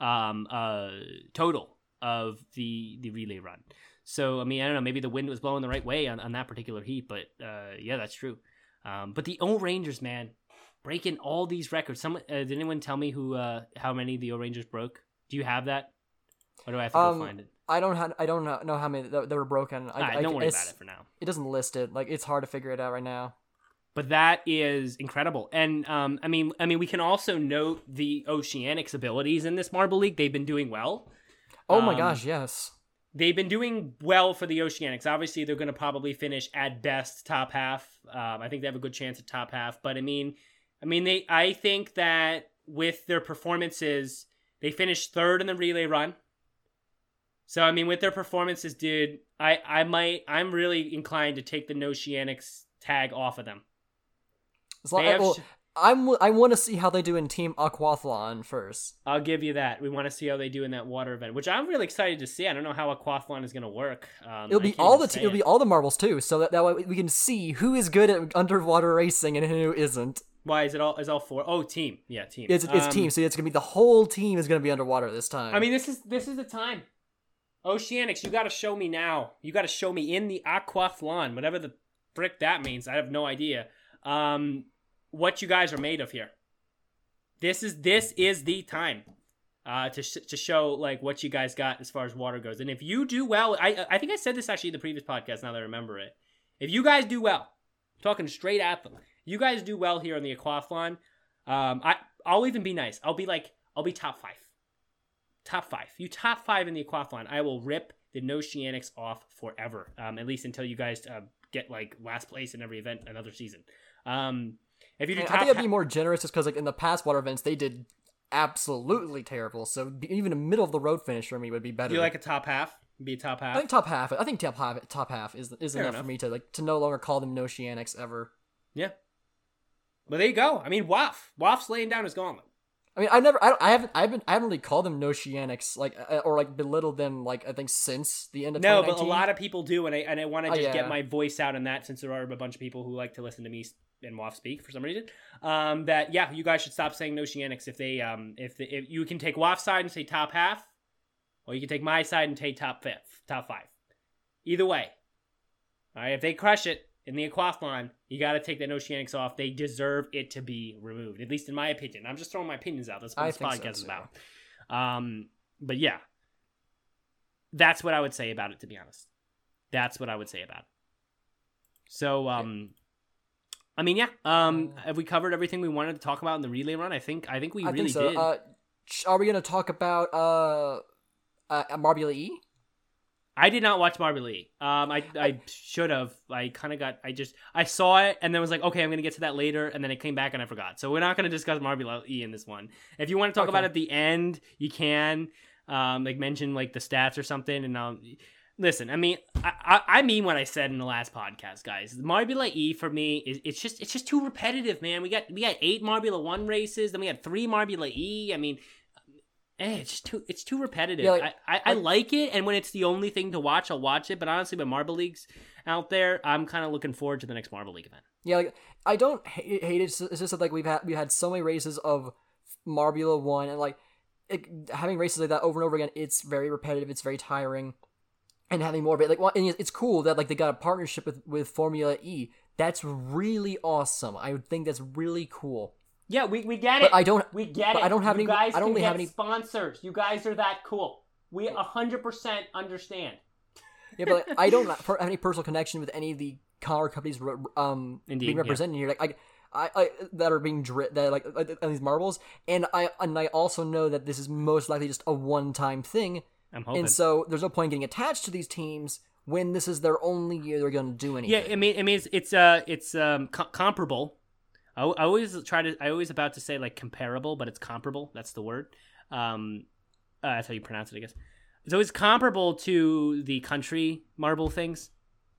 um, uh, total of the the relay run. So I mean, I don't know. Maybe the wind was blowing the right way on, on that particular heat, but uh, yeah, that's true. Um, but the O Rangers, man, breaking all these records. Someone uh, did anyone tell me who uh, how many the O Rangers broke? Do you have that, or do I have to Um, go find it? I don't ha- I don't know, know how many that, that were broken. I, Alright, I, don't worry about it for now. It doesn't list it. Like it's hard to figure it out right now. but that is incredible. And um, I mean, I mean, we can also note the Oceanics abilities in this Marble League. They've been doing well. Oh my Um, gosh, yes. They've been doing well for the Oceanics. Obviously, they're going to probably finish at best top half. Um, I think they have a good chance at top half. But I mean, I mean, they. I think that with their performances, they finished third in the relay run. So I mean, with their performances, dude, I I might I'm really inclined to take the Oceanics tag off of them. As long, well, sh- I'm I want to see how they do in Team Aquathlon first. I'll give you that. We want to see how they do in that water event, which I'm really excited to see. I don't know how aquathlon is going to work. Um, It'll be all the t- it'll be all the marbles too, so that, that way we can see who is good at underwater racing and who isn't. Why is it all is all four? Oh, team. Yeah, team. It's it's Um, team, so it's gonna be the whole team is gonna be underwater this time. I mean, this is this is the time. Oceanics, you got to show me now. You got to show me in the aquathlon, whatever the frick that means. I have no idea. Um, what you guys are made of here. This is this is the time uh, to sh- to show like what you guys got as far as water goes. And if you do well, I I think I said this actually in the previous podcast. Now that I remember it, if you guys do well, talking straight at them, you guys do well here on the aquathlon. Um, I I'll even be nice. I'll be like I'll be top five top five. You top five in the aquathlon. I will rip the Oceanics off forever. Um, at least until you guys uh, get like last place in every event another season. Um, if you do I top, think I'd be more generous just because like in the past water events they did absolutely terrible. So even a middle of the road finish for me would be better. do you like a top half? Be top half. I think top half. I think top half. Top half is is enough, enough. for me to like to no longer call them Oceanics ever. Yeah. Well, there you go. I mean, Waff. Waff's laying down his gauntlet. I mean, I never, I, I haven't, I haven't, I haven't really called them Oceanics like uh, or like belittled them like I think since the end of No, but a lot of people do, and I and I want to Oh, just yeah. get my voice out in that since there are a bunch of people who like to listen to me and Waff speak for some reason. Um, that yeah, you guys should stop saying Oceanics if they um if the, if you can take Waff's side and say top half, or you can take my side and take top fifth, top five. Either way, all right. If they crush it in the aquathlon, you got to take that Oceanics off. They deserve it to be removed, at least in my opinion. I'm just throwing my opinions out. That's what I this think so, podcast is about. Um, but yeah, that's what I would say about it. To be honest, that's what I would say about it. So, um, I mean, yeah. Um, have we covered everything we wanted to talk about in the relay run? I think I think we I really think so. did. Uh, are we gonna talk about uh, uh Marbula E? I did not watch Barbie Lee. Um, I I should have. I kind of got. I just I saw it and then was like, okay, I'm gonna get to that later, and then it came back and I forgot. So we're not gonna discuss Barbie Lee in this one. If you want to talk Okay. about it at the end, you can. Um, like mention like the stats or something, and um, listen. I mean, I, I I mean what I said in the last podcast, guys. Marbula E for me is it's just it's just too repetitive, man. We got we got eight Marbula One races, then we had three Marbula E. I mean. Eh, it's just too it's too repetitive. Yeah, like- I, I, I like- it, and when it's the only thing to watch, I'll watch it. But honestly, with Marble Leagues, out there, I'm kind of looking forward to the next Marble League event. Yeah, like I don't hate, hate it. It's just, it's just that like we've had we had so many races of Marbula One, and like it, having races like that over and over again, it's very repetitive. It's very tiring, and having more of it, like, well, and it's cool that like they got a partnership with with Formula E. That's really awesome. I would think that's really cool. Yeah, we, we get But it. I don't- We get but it. I don't have you any- Guys I don't can really get have any- sponsors. You guys are that cool. We hundred percent understand. Yeah, but like, I don't have any personal connection with any of the car companies um Indeed, being yeah. represented here. Like I, I, I that are being dri- that like uh, uh, these marbles, and I and I also know that this is most likely just a one time thing, I'm hoping. and so there's no point getting attached to these teams when this is their only year they're going to do anything. Yeah, I mean, I mean, it's it's uh, it's um co- comparable. I, I always try to. I always about to say like comparable, but it's comparable. That's the word. Um, uh, that's how you pronounce it, I guess. It's always comparable to the country marble things.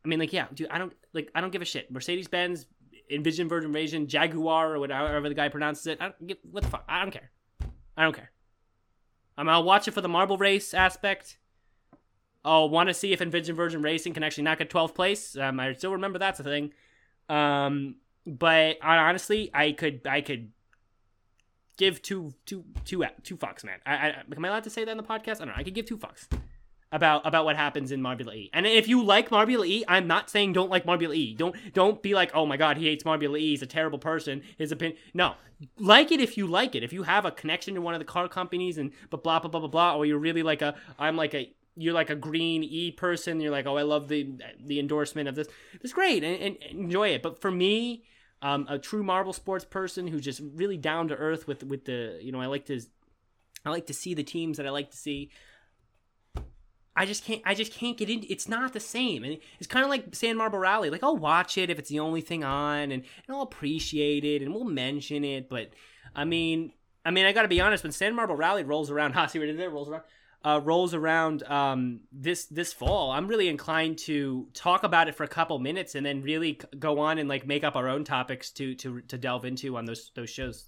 I mean, like, yeah, dude, I don't like. I don't give a shit. Mercedes Benz, Envision Virgin Invasion, Jaguar, or whatever the guy pronounces it. I don't give. What the fuck? I don't care. I don't care. Mean, I'll watch it for the marble race aspect. I'll want to see if Envision Virgin Racing can actually knock at 12th place. Um, I still remember that's a thing. Um, but honestly, I could I could give two two two two fucks, man. I, I am I allowed to say that in the podcast? I don't know. I could give two fucks about about what happens in Marbula E. And if you like Marbula E, I'm not saying don't like Marbula E. Don't don't be like, oh my god, he hates Marbula E. He's a terrible person. His opinion. No, like it if you like it. If you have a connection to one of the car companies and but blah blah blah blah blah, or you're really like a I'm like a you're like a green E person. You're like, oh, I love the the endorsement of this. It's great and, and enjoy it. But for me, um, a true marble sports person who's just really down to earth with with the you know I like to I like to see the teams that I like to see. I just can't. I just can't get in. It's not the same, and it's kind of like Sand Marble Rally. Like I'll watch it if it's the only thing on, and, and I'll appreciate it, and we'll mention it. But I mean, I mean, I got to be honest. When Sand Marble Rally rolls around, ha, see what it did there? Rolls around, uh, rolls around um, this this fall. I'm really inclined to talk about it for a couple minutes, and then really go on and like make up our own topics to to to delve into on those those shows.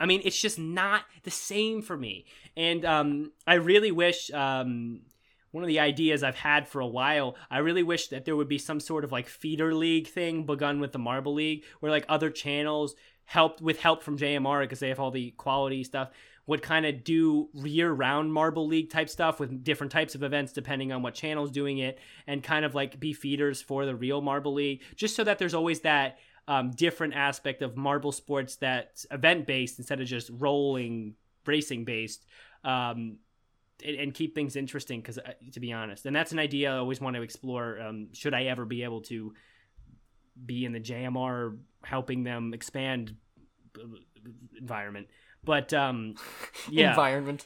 I mean, it's just not the same for me, and um, I really wish. Um, one of the ideas I've had for a while. I really wish that there would be some sort of like feeder league thing begun with the Marble League, where like other channels helped with help from JMR because they have all the quality stuff would kind of do year-round Marble League type stuff with different types of events depending on what channel's doing it, and kind of like be feeders for the real Marble League, just so that there's always that um, different aspect of marble sports that's event based instead of just rolling racing based. Um, and, and keep things interesting because uh, to be honest. And that's an idea i always want to explore um, should i ever be able to be in the jmr helping them expand uh, environment. But um yeah. Environment.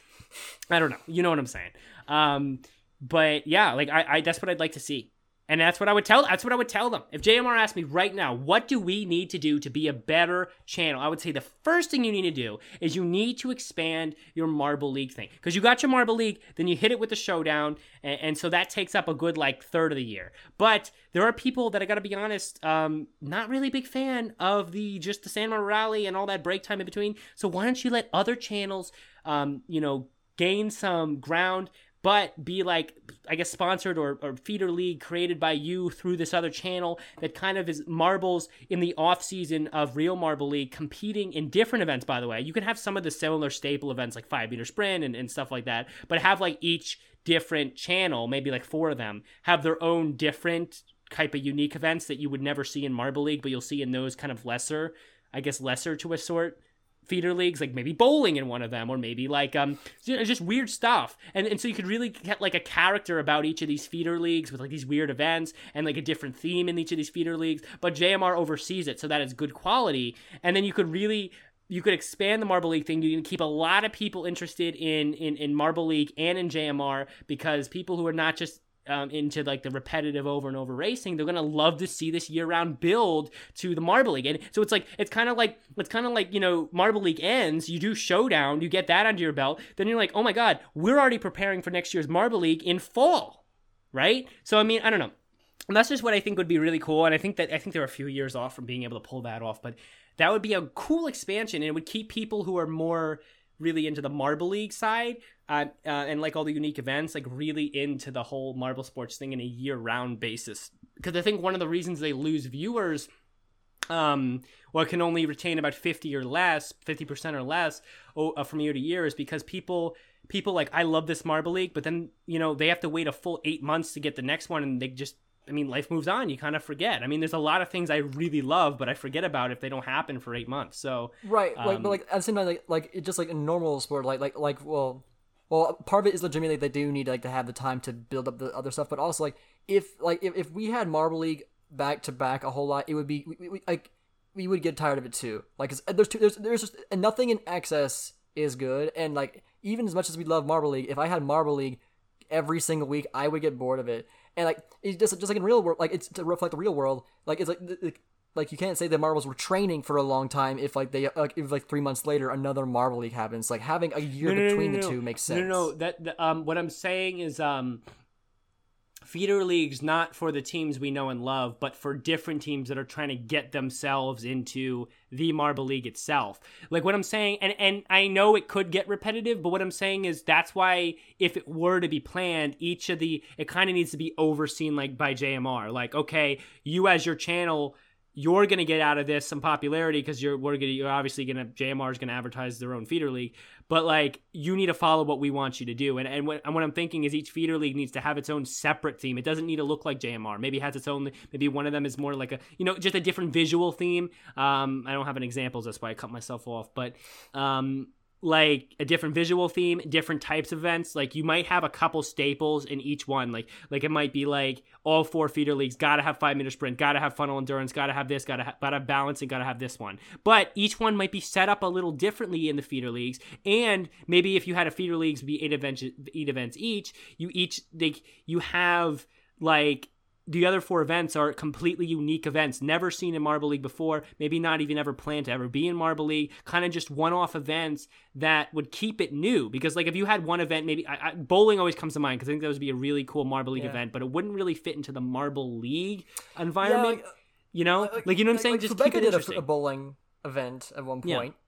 i don't know. You know what i'm saying. Um but yeah like i, I that's what i'd like to see and that's what I would tell. That's what I would tell them. If JMR asked me right now, what do we need to do to be a better channel? I would say the first thing you need to do is you need to expand your Marble League thing because you got your Marble League, then you hit it with the Showdown, and, and so that takes up a good like third of the year. But there are people that I got to be honest, um, not really big fan of the just the San Marino Rally and all that break time in between. So why don't you let other channels, um, you know, gain some ground? But be like i guess sponsored or, or feeder league created by you through this other channel that kind of is marbles in the off season of real marble league competing in different events by the way. You can have some of the similar staple events like five meter sprint and, and stuff like that but have like each different channel maybe like four of them have their own different type of unique events that you would never see in marble league but you'll see in those kind of lesser i guess lesser to a sort feeder leagues, like maybe bowling in one of them, or maybe like um you know, just weird stuff. And and so you could really get like a character about each of these feeder leagues with like these weird events and like a different theme in each of these feeder leagues. But JMR oversees it so that it's good quality. And then you could really you could expand the Marble League thing. You can keep a lot of people interested in in, in Marble League and in JMR because people who are not just um, into like the repetitive over and over racing, they're gonna love to see this year-round build to the Marble League. And so it's like it's kind of like it's kind of like you know Marble League ends, you do Showdown, you get that under your belt, then you're like, oh my god, we're already preparing for next year's Marble League in fall, right? So I mean, I don't know. And that's just what I think would be really cool. And I think that I think they're a few years off from being able to pull that off, but that would be a cool expansion, and it would keep people who are more really into the Marble League side uh, uh, and like all the unique events, like really into the whole marble sports thing in a year round basis. because I think one of the reasons they lose viewers, um, well, can only retain about fifty or less, fifty percent or less, uh, from year to year, is because people people like I love this Marble League, but then you know they have to wait a full eight months to get the next one, and they just I mean, life moves on. You kind of forget. I mean, there's a lot of things I really love, but I forget about if they don't happen for eight months. So right, um, like, but like at the same time, like like it just like a normal sport, like like like well, well, part of it is legitimately they do need like to have the time to build up the other stuff, but also like if like if, if we had Marble League back to back a whole lot, it would be we, we, like we would get tired of it too. Like there's two, there's there's just and nothing in excess is good, and like even as much as we love Marble League, if I had Marble League every single week, I would get bored of it and like it's just just like in real world, like it's to reflect the real world. Like it's like like you can't say the Marbles were training for a long time if like they like if like three months later another Marble League happens. Like having a year no, no, between no, the two makes sense. No, no, that um, what I'm saying is um, feeder leagues not for the teams we know and love, but for different teams that are trying to get themselves into the Marble League itself. Like what I'm saying, and and I know it could get repetitive, but what I'm saying is that's why if it were to be planned, each of the it kind of needs to be overseen like by JMR. Like okay, you as your channel you're going to get out of this some popularity because you're we're gonna, you're obviously going to JMR is going to advertise their own feeder league, but like you need to follow what we want you to do. And and what, and what I'm thinking is each feeder league needs to have its own separate theme. It doesn't need to look like JMR. Maybe it has its own. Maybe one of them is more like a you know just a different visual theme. Um, I don't have an examples. That's why I cut myself off. But um, like a different visual theme, different types of events. Like you might have a couple staples in each one. Like like it might be like all four feeder leagues gotta have five minute sprint, gotta have funnel endurance, gotta have this, gotta have, gotta have balance, and gotta have this one. But each one might be set up a little differently in the feeder leagues. And maybe if you had a feeder leagues be eight events, eight events each, you each like you have like the other four events are completely unique events, never seen in Marble League before, maybe not even ever planned to ever be in Marble League, kind of just one off events that would keep it new. Because, like, if you had one event, maybe I, I, bowling always comes to mind because I think that would be a really cool Marble League yeah. event, but it wouldn't really fit into the Marble League environment. Yeah, like, you know? Like, like, you know what I'm saying? Like, just Rebecca keep it did a, a, bowling event at one point. Yeah.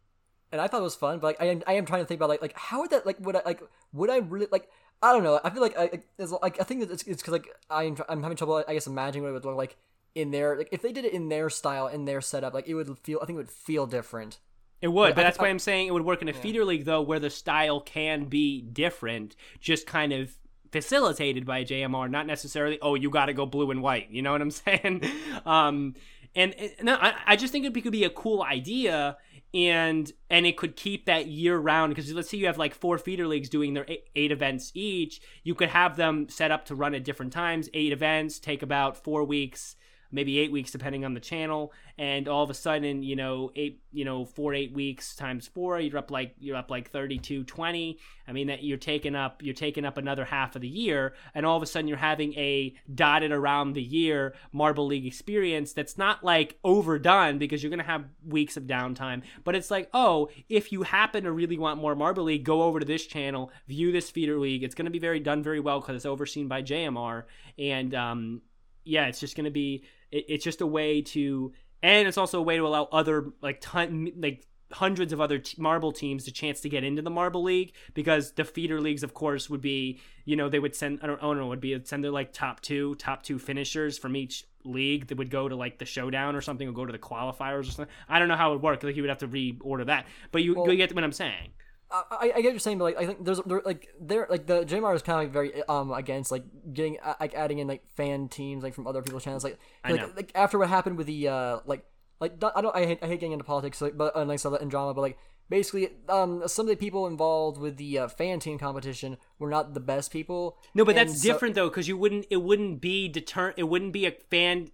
And I thought it was fun, but like I am, I am trying to think about like like how would that like would I like would I really like I don't know. I feel like I, it's like I think that it's because like I'm I'm having trouble. I guess imagining what it would look like in their like if they did it in their style in their setup. Like it would feel. I think it would feel different. It would, but that's I, why I'm saying it would work in a yeah. feeder league though, where the style can be different, just kind of facilitated by JMR, not necessarily. Oh, you got to go blue and white. You know what I'm saying? um, and, and I, I just think it could be a cool idea and and it could keep that year round because let's say you have like four feeder leagues doing their eight, eight, events each you could have them set up to run at different times eight events take about four weeks maybe eight weeks depending on the channel. And all of a sudden you know eight you know four eight weeks times four you're up like you're up like 32 20 i mean that you're taking up you're taking up another half of the year and all of a sudden you're having a dotted around the year marble league experience that's not like overdone because you're going to have weeks of downtime. But it's like oh if you happen to really want more marble league go over to this channel view this feeder league. It's going to be very done very well because it's overseen by jmr and um yeah it's just going to be it, it's just a way to, and it's also a way to allow other like ton like hundreds of other t- marble teams a chance to get into the marble league because the feeder leagues of course would be you know they would send i don't, I don't know would be send their like top two top two finishers from each league that would go to like the showdown or something or go to the qualifiers or something. I don't know how it would work like you would have to reorder that. But you, well, you get what i'm saying I, I get what you're saying, but like I think there's there, like there like the JMR is kind of like very um against like getting like adding in like fan teams like from other people's channels like like, like after what happened with the uh like like I don't I hate, I hate getting into politics like but uh, like so in drama but like basically um some of the people involved with the uh, fan team competition were not the best people. No, but that's so, different though because you wouldn't it wouldn't be deter it wouldn't be a fan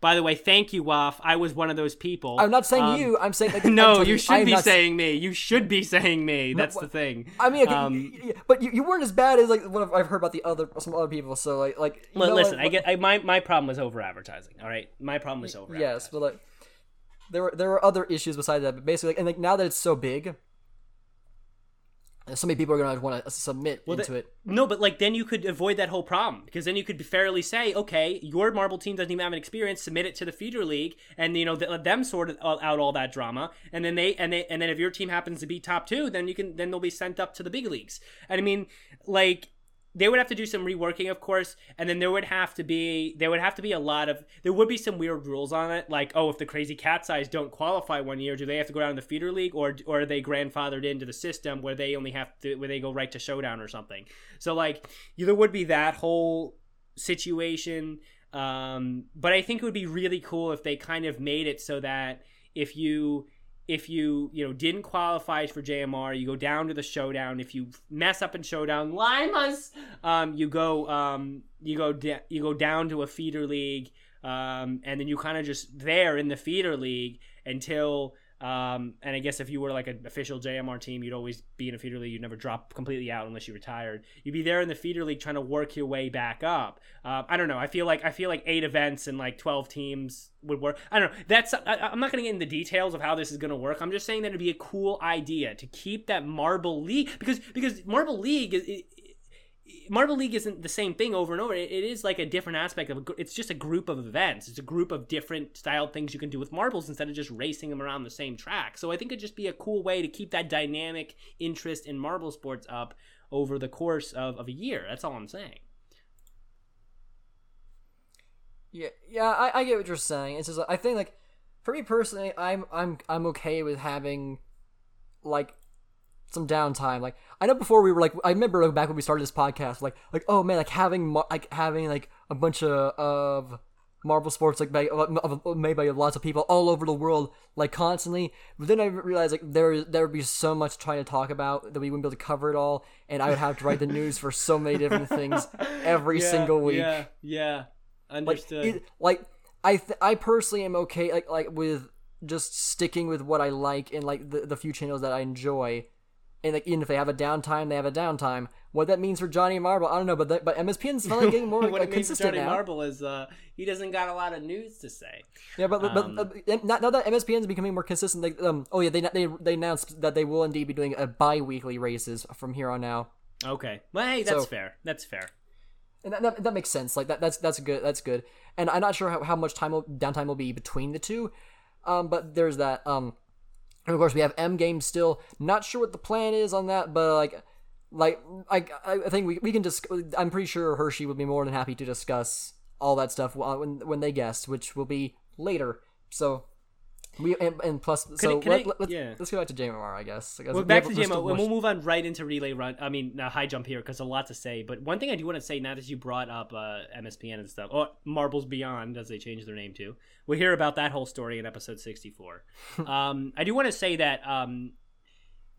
by the way, thank you, Waff. I was one of those people. I'm not saying um, you. I'm saying like, no. You should be saying me. You should be saying me. That's no, the thing. I mean, um, but you, you weren't as bad as like what I've heard about the other some other people. So like like. listen, I get I, my my problem was over advertising. All right, my problem was over. Yes, but like there were there were other issues besides that. But basically, like, and like now that it's so big, so many people are going to want to submit well, into it. No, but like then you could avoid that whole problem because then you could fairly say, okay, your marble team doesn't even have an experience. Submit it to the feeder league, and you know let them sort uh, out all that drama, and then they and they and then if your team happens to be top two, then you can then they'll be sent up to the big leagues. And I mean, like they would have to do some reworking, of course, and then there would have to be there would have to be a lot of there would be some weird rules on it, like oh, if the crazy cat's eyes don't qualify one year, do they have to go down to the feeder league, or or are they grandfathered into the system where they only have to where they go right to showdown or something? So like there would be that whole situation, um, but I think it would be really cool if they kind of made it so that if you if you you know didn't qualify for JMR, you go down to the showdown. If you mess up in showdown, limas, um, you go um, you go da- you go down to a feeder league, um, and then you kind of just there in the feeder league until. Um, and I guess if you were like an official JMR team, you'd always be in a feeder league. You'd never drop completely out unless you retired. You'd be there in the feeder league trying to work your way back up. Uh, I don't know. I feel like I feel like eight events and like twelve teams would work. I don't know. That's I, I'm not going to get into the details of how this is going to work. I'm just saying that it'd be a cool idea to keep that Marble League because because Marble League is. It, Marble League isn't the same thing over and over. It, is like a different aspect of. A, it's just a group of events. It's a group of different style things you can do with marbles instead of just racing them around the same track. So I think it'd just be a cool way to keep that dynamic interest in marble sports up over the course of, of a year. That's all I'm saying. Yeah, yeah, I, I get what you're saying. It's just I think like for me personally, I'm I'm I'm okay with having like some downtime. Like I know before we were like I remember like, back when we started this podcast, like like oh man, like having like having like a bunch of of marble sports like made, made by lots of people all over the world like constantly. But then I realized like there there would be so much trying to talk about that we wouldn't be able to cover it all, and I would have to write the news for so many different things every Yeah, single week. Yeah, yeah, Like, understood. it, like I th- I personally am okay like like with just sticking with what I like and like the, the few channels that I enjoy. And like even if they have a downtime, they have a downtime. What that means for Johnny Marble, I don't know, but the, but MSPN's finally getting more what like, it means consistent Johnny now. Marble is uh, he doesn't got a lot of news to say. Yeah, but but, Um, but uh, now, that MSPN is becoming more consistent, they, um, oh yeah, they they they announced that they will indeed be doing a bi-weekly races from here on now, Okay, well, hey, that's So- fair. That's fair. and that, that, that makes sense. Like that that's that's good. That's good. And I'm not sure how, how much time will, downtime will be between the two, um, but there's that. Um, and of course we have M games still. Not sure what the plan is on that, but like. Like I, I think we, we can just. I'm pretty sure Hershey would be more than happy to discuss all that stuff uh, when when they guess, which will be later. So we and, and plus, so I- can let, I- let, let's, yeah. let's go back to JMR, I guess. Well, back to JMR, and we'll move on right into relay run. I mean, uh, high jump here because a lot to say. But one thing I do want to say now that you brought up uh, MSPN and stuff, or Marbles Beyond, as they changed their name to, we'll hear about that whole story in episode sixty-four. um, I do want to say that um,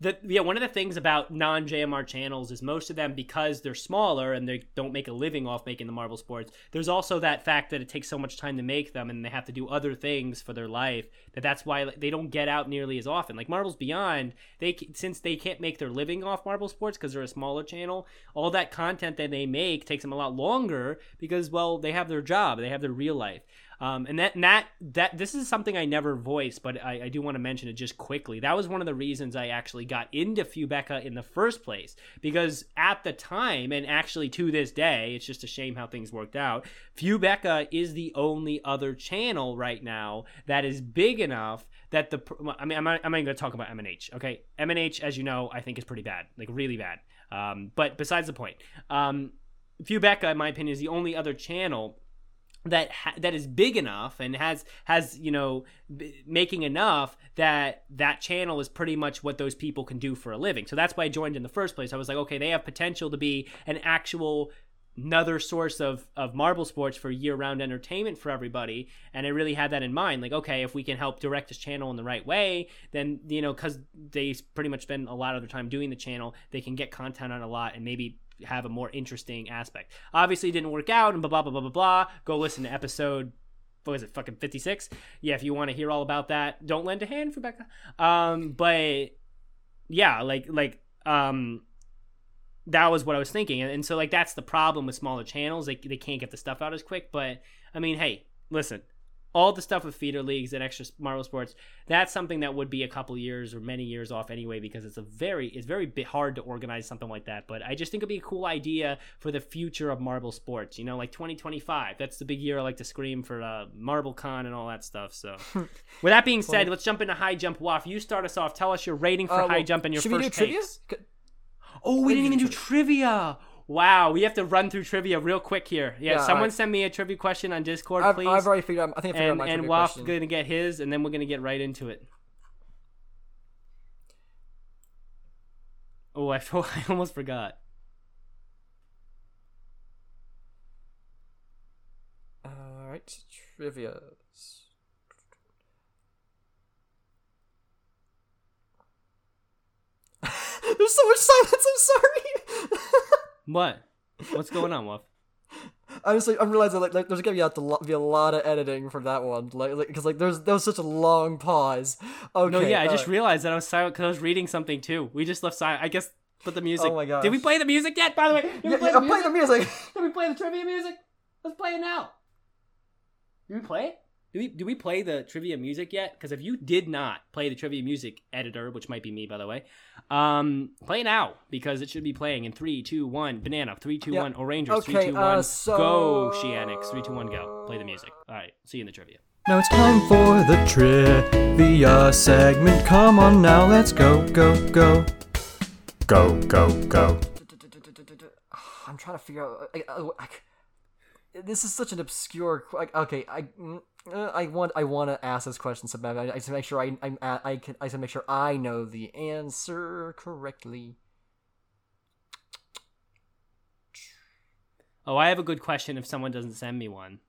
that yeah, one of the things about non JMR channels is most of them because they're smaller and they don't make a living off making the marble sports. There's also that fact that it takes so much time to make them and they have to do other things for their life that that's why they don't get out nearly as often. Like Marbles Beyond, they since they can't make their living off marble sports because they're a smaller channel, all that content that they make takes them a lot longer because well they have their job, they have their real life. Um, and that and that that this is something I never voiced, but I, I do want to mention it just quickly. That was one of the reasons I actually got into Fubeca in the first place because at the time, and actually to this day, it's just a shame how things worked out. Fubeca is the only other channel right now that is big enough that the I mean I'm not, I'm not going to talk about MNH. Okay, MNH, as you know, I think is pretty bad, like really bad. Um, but besides the point, um, Fubeca, in my opinion, is the only other channel that ha- that is big enough and has has you know b- making enough that that channel is pretty much what those people can do for a living. So that's why I joined in the first place. I was like, okay, they have potential to be an actual another source of of marble sports for year-round entertainment for everybody and i really had that in mind like okay if we can help direct this channel in the right way then you know because they pretty much spend a lot of their time doing the channel they can get content on a lot and maybe have a more interesting aspect obviously didn't work out and blah blah blah blah blah blah go listen to episode what was it fucking 56 yeah if you want to hear all about that don't lend a hand rebecca um but yeah like like um that was what I was thinking. And, and so like that's the problem with smaller channels. They they can't get the stuff out as quick. But I mean, hey, listen, all the stuff with feeder leagues and extra Marble Sports, that's something that would be a couple years or many years off anyway because it's a very it's very bit hard to organize something like that. But I just think it'd be a cool idea for the future of Marble Sports. You know, like 2025. That's the big year I like to scream for uh, Marble Con and all that stuff. So, with that being said, let's jump into high jump. Waff, you start us off. Tell us your rating for Uh, high well, jump and your should first we do trivia? Oh, we didn't even do trivia. Wow, we have to run through trivia real quick here. Yeah, Yeah, someone alright. send me a trivia question on Discord, I've, please. I've already figured out. I think I figured and out my and Waff's gonna get his, and then we're gonna get right into it. Oh, I, I almost forgot. All right, trivia. There's so much silence. I'm sorry. What? What's going on, Waff? Honestly, I'm realizing like, like there's gonna be, have to be a lot of editing for that one, like because like, there's there was such a long pause. Okay. No, yeah, I just realized that I was silent because I was reading something too. We just left silent. I guess put the music. Oh my god! Did we play the music yet? By the way, did we Yeah, play yeah, the I'm music? the music. Did we play the trivia music? Let's play it now. Did we play it? Did we, did we play the trivia music yet? Because if you did not play the trivia music editor, which might be me, by the way, um, play now because it should be playing in three, two, one. Banana, three, two, Yeah. one. Orangers, three, Okay, two, one. uh, so- Go, Oceanics, three, two, one, go. Play the music. All right, see you in the trivia. Now it's time for the trivia segment. Come on now, let's go, go, go. Go, go, go. I'm trying to figure out. I, I, I, this is such an obscure. Like, okay, I, mm, uh, I want, I want to ask this question so bad. I, I to make sure I, I'm, I can, I to make sure I know the answer correctly. Oh, I have a good question if someone doesn't send me one.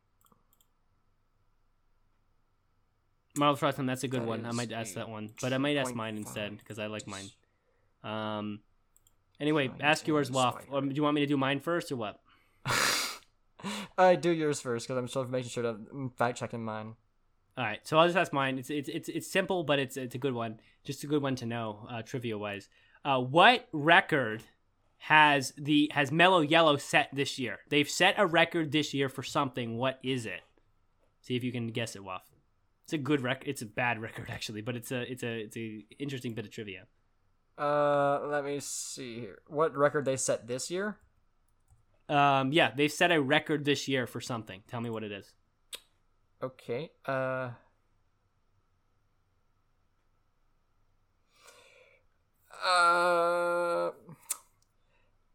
Marvel Frostman, that's a good That one. I might ask that one, but I might ask mine instead because I like mine. Um. Anyway, ask yours, Waff. Or do you want me to do mine first or what? I do yours first because I'm still making sure to I'm fact checking mine. All right, so I'll just ask mine. It's it's it's it's simple, but it's it's a good one. Just a good one to know, uh, trivia wise. Uh, what record has the has Mellow Yellow set this year? They've set a record this year for something. What is it? See if you can guess it, Waff. It's a good record. It's a bad record actually, but it's a it's a it's a interesting bit of trivia. Uh, let me see here. What record they set this year? Um, yeah, they've set a record this year for something. Tell me what it is. Okay. Uh. Uh.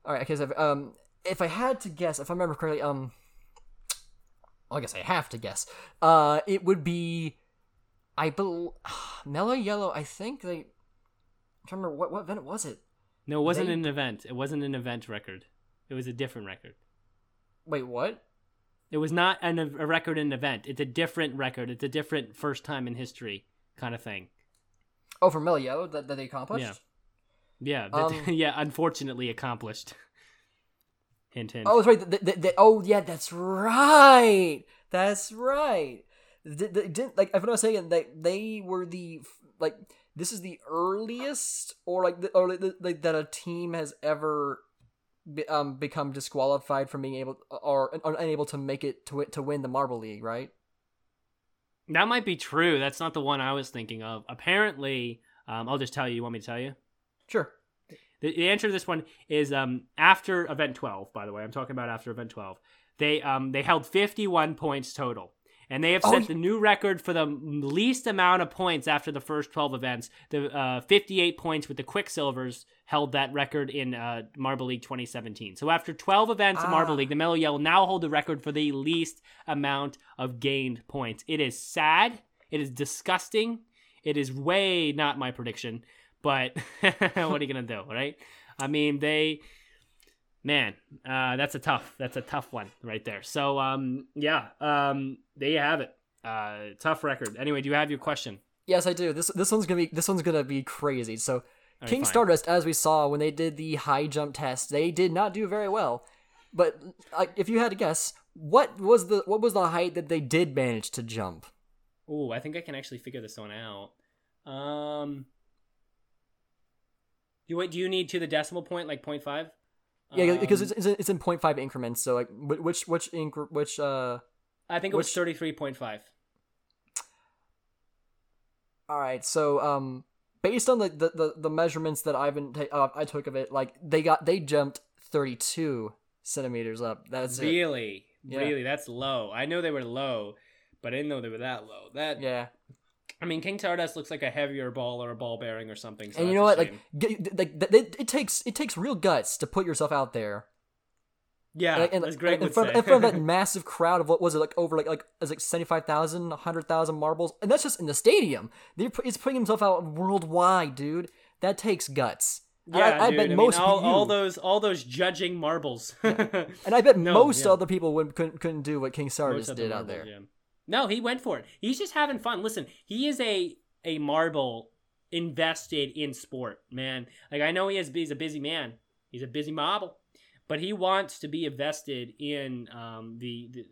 All right. Because um if I had to guess, if I remember correctly, um, well, I guess I have to guess. Uh, it would be, I bel Mellow Yellow. I think they. To remember what what event was it? No, it wasn't They- an event. It wasn't an event record. It was a different record. Wait, what? It was not an, a record in an event. It's a different record. It's a different first time in history kind of thing. Oh, for Yellow that, that they accomplished. Yeah. Yeah, that, Um, yeah. Unfortunately, accomplished. hint, hint. Oh, that's right. The, the, the, oh, yeah, that's right. That's right. Didn't like if I'm not saying that they were the like this is the earliest or like the, or like that a team has ever be, um become disqualified from being able or, or unable to make it to it to win the Marble League, right? that might be true. That's not the one I was thinking of. Apparently, um, I'll just tell you. You want me to tell you? Sure. The, the answer to this one is um, after event 12 by the way i'm talking about after event 12 they um, they held 51 points total and they have Oh, set the new record for the least amount of points after the first 12 events. The uh, 58 points with the quicksilvers held that record in uh, marble league 2017 so after 12 events in marble Ah. league the mellow yellow now hold the record for the least amount of gained points. It is sad. It is disgusting. It is way not my prediction but what are you gonna do right? I mean they man uh that's a tough that's a tough one right there so um yeah um there you have it uh tough record anyway do you have your question Yes, I do. This this one's gonna be this one's gonna be crazy. So, right, King fine. Stardust, as we saw when they did the high jump test, they did not do very well. But like, if you had to guess, what was the what was the height that they did manage to jump? oh i think i can actually figure this one out um do you, do you need to the decimal point like 0.5 Yeah, because Um, it's, it's it's in 0.5 increments. So like, which which which uh. i think it was 33.5 All right, so um, based on the the, the, the measurements that I've been ta- uh, I took of it, like they got they jumped 32 centimeters up. That's it. really Yeah. really that's low i know they were low but i didn't know they were that low that Yeah. I mean, King Stardust looks like a heavier ball or a ball bearing or something. So and you know what? Like, like th- it, it takes it takes real guts to put yourself out there. Yeah, and, and, as Greg in front, say. in front of that massive crowd of what was it like over like like is like 75,000, 100,000 marbles, and that's just in the stadium. He's putting himself out worldwide, dude. That takes guts. Yeah, I, I bet I mean, most all, you, all those all those judging marbles. and I bet No, most yeah. other people would, couldn't couldn't do what King Stardust did out marbles, there. yeah. No, he went for it. He's just having fun. Listen, he is a a marble invested in sport, man. Like I know he is he's a busy man. He's a busy marble, but he wants to be invested in um, the, the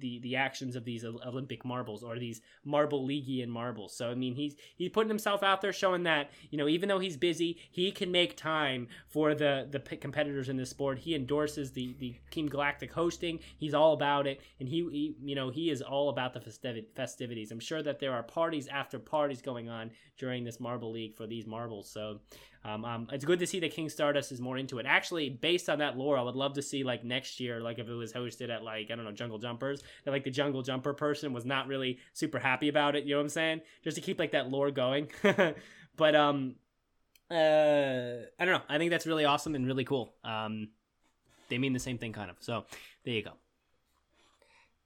the the actions of these Olympic marbles or these marble leagueian marbles. So I mean, he's he's putting himself out there, showing that you know even though he's busy, he can make time for the the competitors in this sport. He endorses the the Team Galactic hosting. He's all about it, and he, he you know he is all about the festivi- festivities. I'm sure that there are parties after parties going on during this Marble League for these marbles. So. Um, um, it's good to see that King Stardust is more into it. Actually, based on that lore, I would love to see like next year, like if it was hosted at like I don't know Jungle Jumpers, that like the Jungle Jumper person was not really super happy about it. You know what I'm saying? Just to keep like that lore going. but um, uh, I don't know. I think that's really awesome and really cool. Um, they mean the same thing, kind of. So there you go.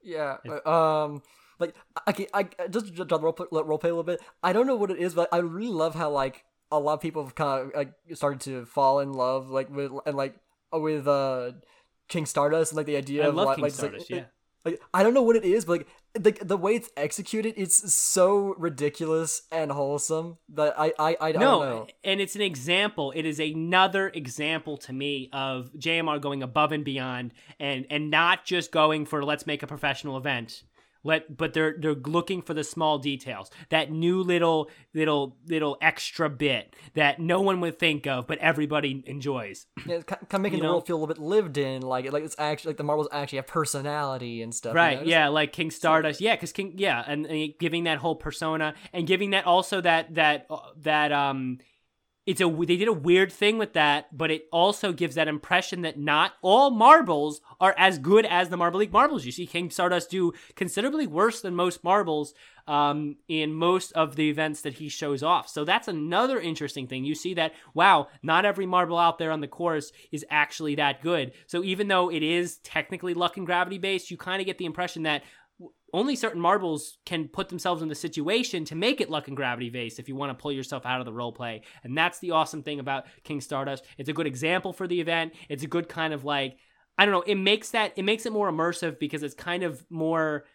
Yeah. Um. Like I, I just just role play, role play a little bit. I don't know what it is, but I really love how like a lot of people have kind of like started to fall in love like with and like with uh King Stardust and like the idea I of like, King like, it's, like, Stardust. yeah. like I don't know what it is, but like the the way it's executed, it's so ridiculous and wholesome that I I I, I don't No, know. and it's an example. It is another example to me of JMR going above and beyond, and and not just going for let's make a professional event. Let, but they're they're looking for the small details, that new little little little extra bit that no one would think of, but everybody enjoys. Yeah, it's kind of making You the know? world feel a little bit lived in, like like it's actually like the marbles actually have personality and stuff. you Right. know? Yeah, like King Stardust. Yeah, because King. Yeah, and, and giving that whole persona and giving that also that that uh, that um, it's a they did a weird thing with that, but it also gives that impression that not all marbles are as good as the Marble League marbles. You see King Stardust do considerably worse than most marbles um, in most of the events that he shows off. So that's another interesting thing. You see that wow, not every marble out there on the course is actually that good. So even though it is technically luck and gravity based, you kind of get the impression that only certain marbles can put themselves in the situation to make it luck and gravity based if you want to pull yourself out of the role play. And that's the awesome thing about King Stardust. It's a good example for the event. It's a good kind of like I don't know, it makes that it makes it more immersive because it's kind of more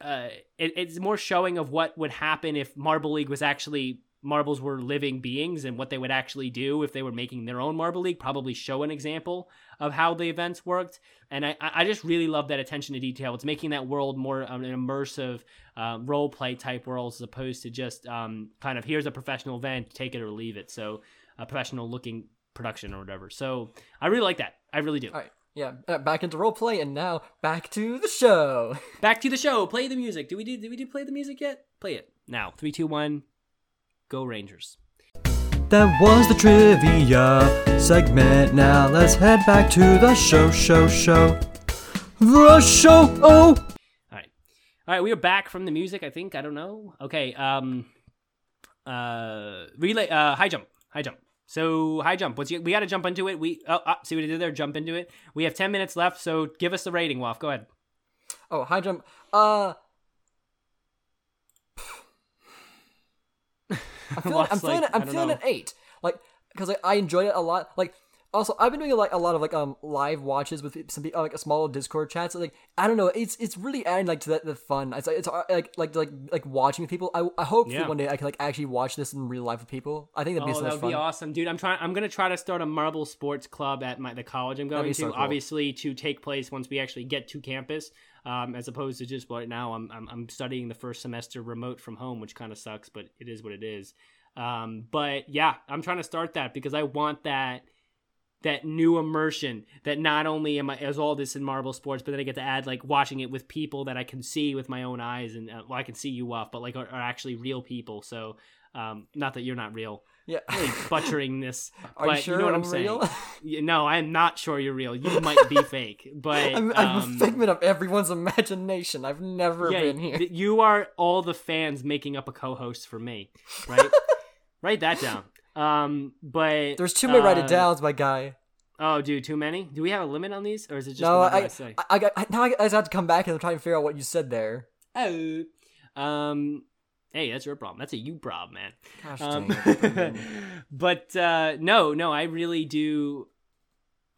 uh it, it's more showing of what would happen if Marble League was actually marbles were living beings and what they would actually do if they were making their own marble league probably show an example of how the events worked. And i i just really love that attention to detail. It's making that world more um, an immersive um, role play type world as opposed to just um, kind of here's a professional event take it or leave it. So a professional looking production or whatever. So i really like that. I really do. All right. Yeah, uh, back into role play, and now back to the show. back to the show. Play the music. Do we do did we do play the music yet? Play it. Now. Three two one. Go rangers That was the trivia segment. Now let's head back to the show, show, show. The show. Oh, All right. All right, we are back from the music, I think. I don't know. Okay, um uh relay uh high jump. High jump. So high jump. What's your, we got to jump into it. We oh, oh, see what I did there? Jump into it. We have 10 minutes left, so give us the rating, Waff. Go ahead. oh, high jump. Uh, I'm feeling, I'm feeling, like, it, I'm feeling know. an eight. Like, because like, I enjoyed it a lot. Like, also, I've been doing like a lot of like um live watches with some pe- uh, like a small Discord chats. Like, I don't know, it's it's really adding like to the, the fun. It's like it's uh, like like like like watching with people. I I hope Yeah. one day I can like actually watch this in real life with people. I think that'd be Oh, so that'd fun. be awesome, dude. I'm trying. I'm gonna try to start a marble sports club at my the college I'm going to. so cool. Obviously, to take place once we actually get to campus, um, as opposed to just right now. I'm, I'm I'm studying the first semester remote from home, which kind of sucks, but it is what it is. Um, but yeah, I'm trying to start that because I want that that new immersion that not only am I as all this in marble sports, but then I get to add like watching it with people that I can see with my own eyes, and uh, well, I can see you off, but like are, are actually real people. So, um, not that you're not real yeah. really butchering this. Are but you sure know what I'm I'm saying? Yeah, No, I'm not sure you're real. You might be fake, but I'm, I'm um, a figment of everyone's imagination. I've never yeah, been here. you are all the fans making up a co-host for me, right? Write that down. Um, but There's too many write uh, it downs, my guy. Oh, dude, too many? Do we have a limit on these, or is it just no, I, I, say? I, I, got- I, now I just have to come back and try and figure out what you said there. oh, um, hey, that's your problem. That's a you problem, man. Gosh Um, it. but uh, no, no, I really do.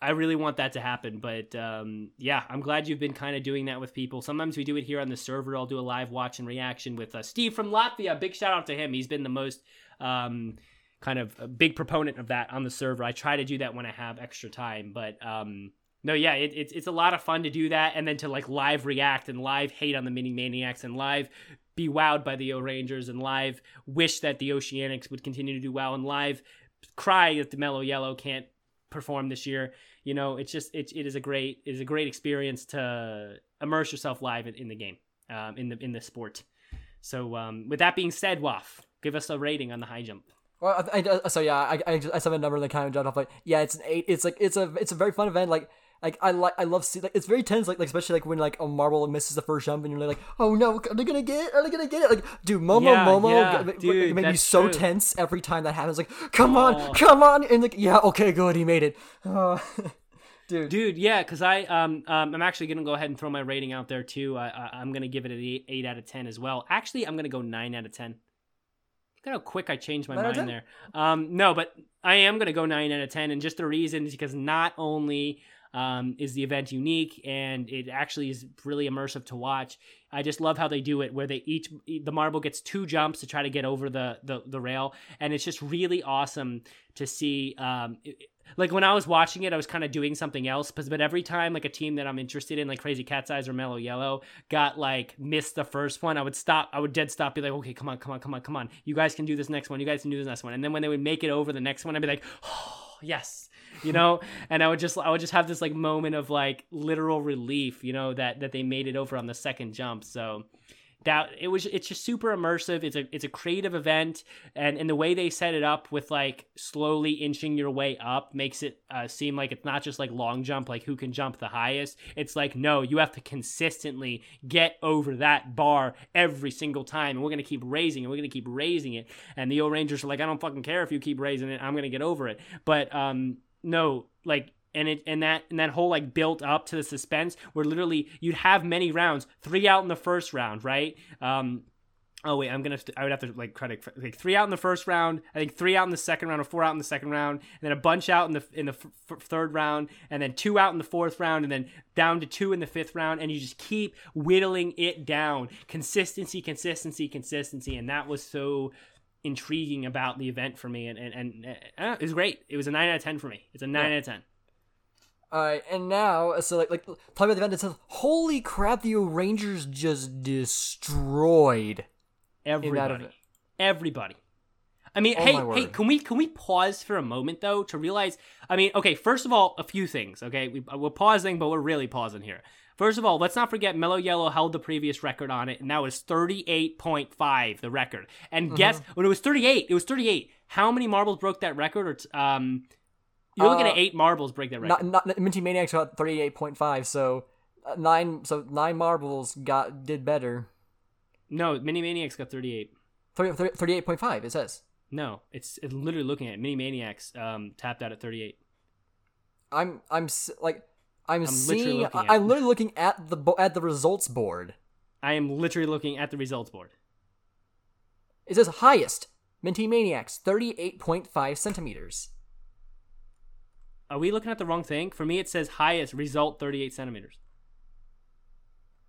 I really want that to happen. But um, yeah, I'm glad you've been kind of doing that with people. Sometimes we do it here on the server. I'll do a live watch and reaction with uh, Steve from Latvia. Big shout out to him. He's been the most um, kind of a big proponent of that on the server. I try to do that when I have extra time. But um, no, yeah, it, it's it's a lot of fun to do that, and then to like live react and live hate on the Minty Maniacs and live be wowed by the O Rangers and live wish that the Oceanics would continue to do well and live cry that the Mellow Yellow can't perform this year. You know, it's just it, it is a great it is a great experience to immerse yourself live in, in the game, um, in the in the sport. So um, with that being said, Waff, give us a rating on the high jump. Well, I, I, so yeah, I, I, just, I saw a number then kind of jumped off like, yeah, it's an eight. It's like it's a it's a very fun event. Like like I like I love see like it's very tense. Like like especially like when like a marble misses the first jump and you're like, oh no, are they gonna get? it? Are they gonna get it? Like dude, Momo Yeah, Momo yeah, g- dude, made me so true. tense every time that happens. Like come on, Oh. come on, and like yeah, okay, good, he made it. Uh, dude, Dude, yeah, because I um, um I'm actually gonna go ahead and throw my rating out there too. I, I I'm gonna give it an eight, eight out of ten as well. Actually, I'm gonna go nine out of ten. Look at how quick I changed my mind there. Um, no, but I am gonna go nine out of ten, and just the reason is because not only um, is the event unique and it actually is really immersive to watch. I just love how they do it, where they each the marble gets two jumps to try to get over the the, the rail, and it's just really awesome to see. Um, it- like when I was watching it, I was kind of doing something else. But but every time like a team that I'm interested in, like Crazy Cat's Eyes or Mellow Yellow, got like missed the first one, I would stop. I would dead stop, be like, okay, come on, come on, come on, come on. You guys can do this next one. You guys can do this next one. And then when they would make it over the next one, I'd be like, oh yes, you know. and I would just I would just have this like moment of like literal relief, you know, that that they made it over on the second jump. So that it was it's just super immersive. It's a it's a creative event. And and the way they set it up with like slowly inching your way up makes it uh, seem like it's not just like long jump like who can jump the highest. It's like no you have to consistently get over that bar every single time. And we're gonna keep raising it. We're gonna keep raising it. And the o rangers are like i don't fucking care if you keep raising it. I'm gonna get over it. But um no like and it and that and that whole like built up to the suspense where literally you'd have many rounds three out in the first round right? Um oh wait i'm gonna i would have to like credit like three out in the first round i think three out in the second round or four out in the second round and then a bunch out in the in the f- f- third round and then two out in the fourth round and then down to two in the fifth round and you just keep whittling it down. Consistency consistency consistency and that was so intriguing about the event for me and and, and uh, it was great it was a 9 out of 10 for me it's a 9 Yeah. out of 10 All right, and now, so like, like talking about the event, it says, "Holy crap! The Rangers just destroyed." Everybody. Everybody. I mean, Oh hey, hey, can we can we pause for a moment though to realize? I mean, okay, first of all, a few things. Okay, we, we're pausing, but we're really pausing here. First of all, let's not forget Mellow Yellow held the previous record on it, and that was thirty eight point five, the record. And guess Mm-hmm. when it was thirty eight, it was thirty eight. How many marbles broke that record? Or t- um, you're looking Uh, at eight marbles break that record. Not, not Minty Maniacs got thirty eight point five, so uh, nine, so nine marbles got did better. no, Minty Maniacs got thirty eight. 38 38.5, It says. No, it's, it's literally looking at it. Minty Maniacs um, tapped out at thirty eight. I'm I'm like I'm, literally seeing looking at I, I'm literally looking at the bo- at the results board. I am literally looking at the results board. It says highest Minty Maniacs 38.5 centimeters. Are we looking at the wrong thing? For me, it says highest result 38 centimeters.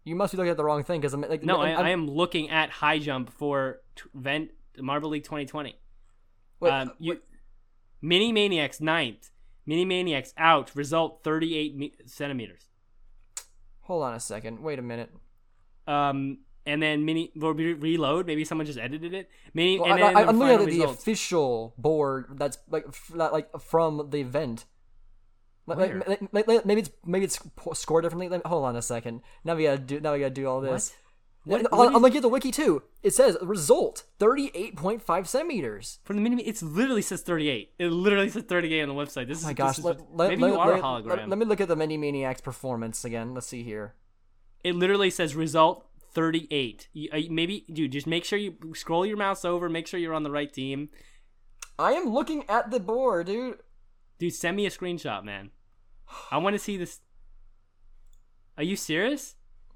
You must be looking at the wrong thing because I'm like No, I, I'm, I'm- I am looking at high jump for t- Vent Marble League 2020. Wait, um, you, Minty Maniacs ninth. Minty Maniacs out. Result 38 me- centimeters. hold on a second. Wait a minute. Um, and then Mini will be reload. Maybe someone just edited it. Mini Well, and I, I, the I'm looking at the results. official board that's like f- that, like from the event. Like, maybe it's maybe it's scored differently. Hold on a second. Now we gotta do. Now we gotta do all this. What? What- I'm, what I'm is- looking at the wiki too. It says result 38.5 centimeters. For the mini, it literally says 38. It literally says 38 on the website. This is Oh my this gosh! is Let, let, maybe let, you are a hologram. Let, me look at the Minty Maniacs performance again. Let's see here. It literally says result 38. You, uh, maybe, dude, just make sure you scroll your mouse over, make sure you're on the right team. I am looking at the board, dude. Dude, send me a screenshot, man. I want to see this. Are you serious?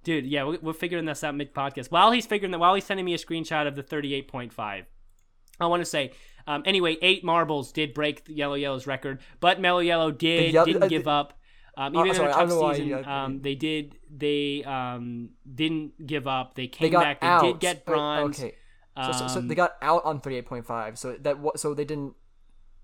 Dude, yeah, we're, we're figuring this out mid podcast. While he's figuring that, while he's sending me a screenshot of the 38.5, I want to say, um, anyway, eight marbles did break the Yellow Yellow's record, but Mellow Yellow did didn't uh, give up. Um, Oh, even sorry, in a tough know why season, um, they did they um, didn't give up. They came got back. They out. did get bronze. Okay. So, so, so they got out on 38.5. So that so they didn't.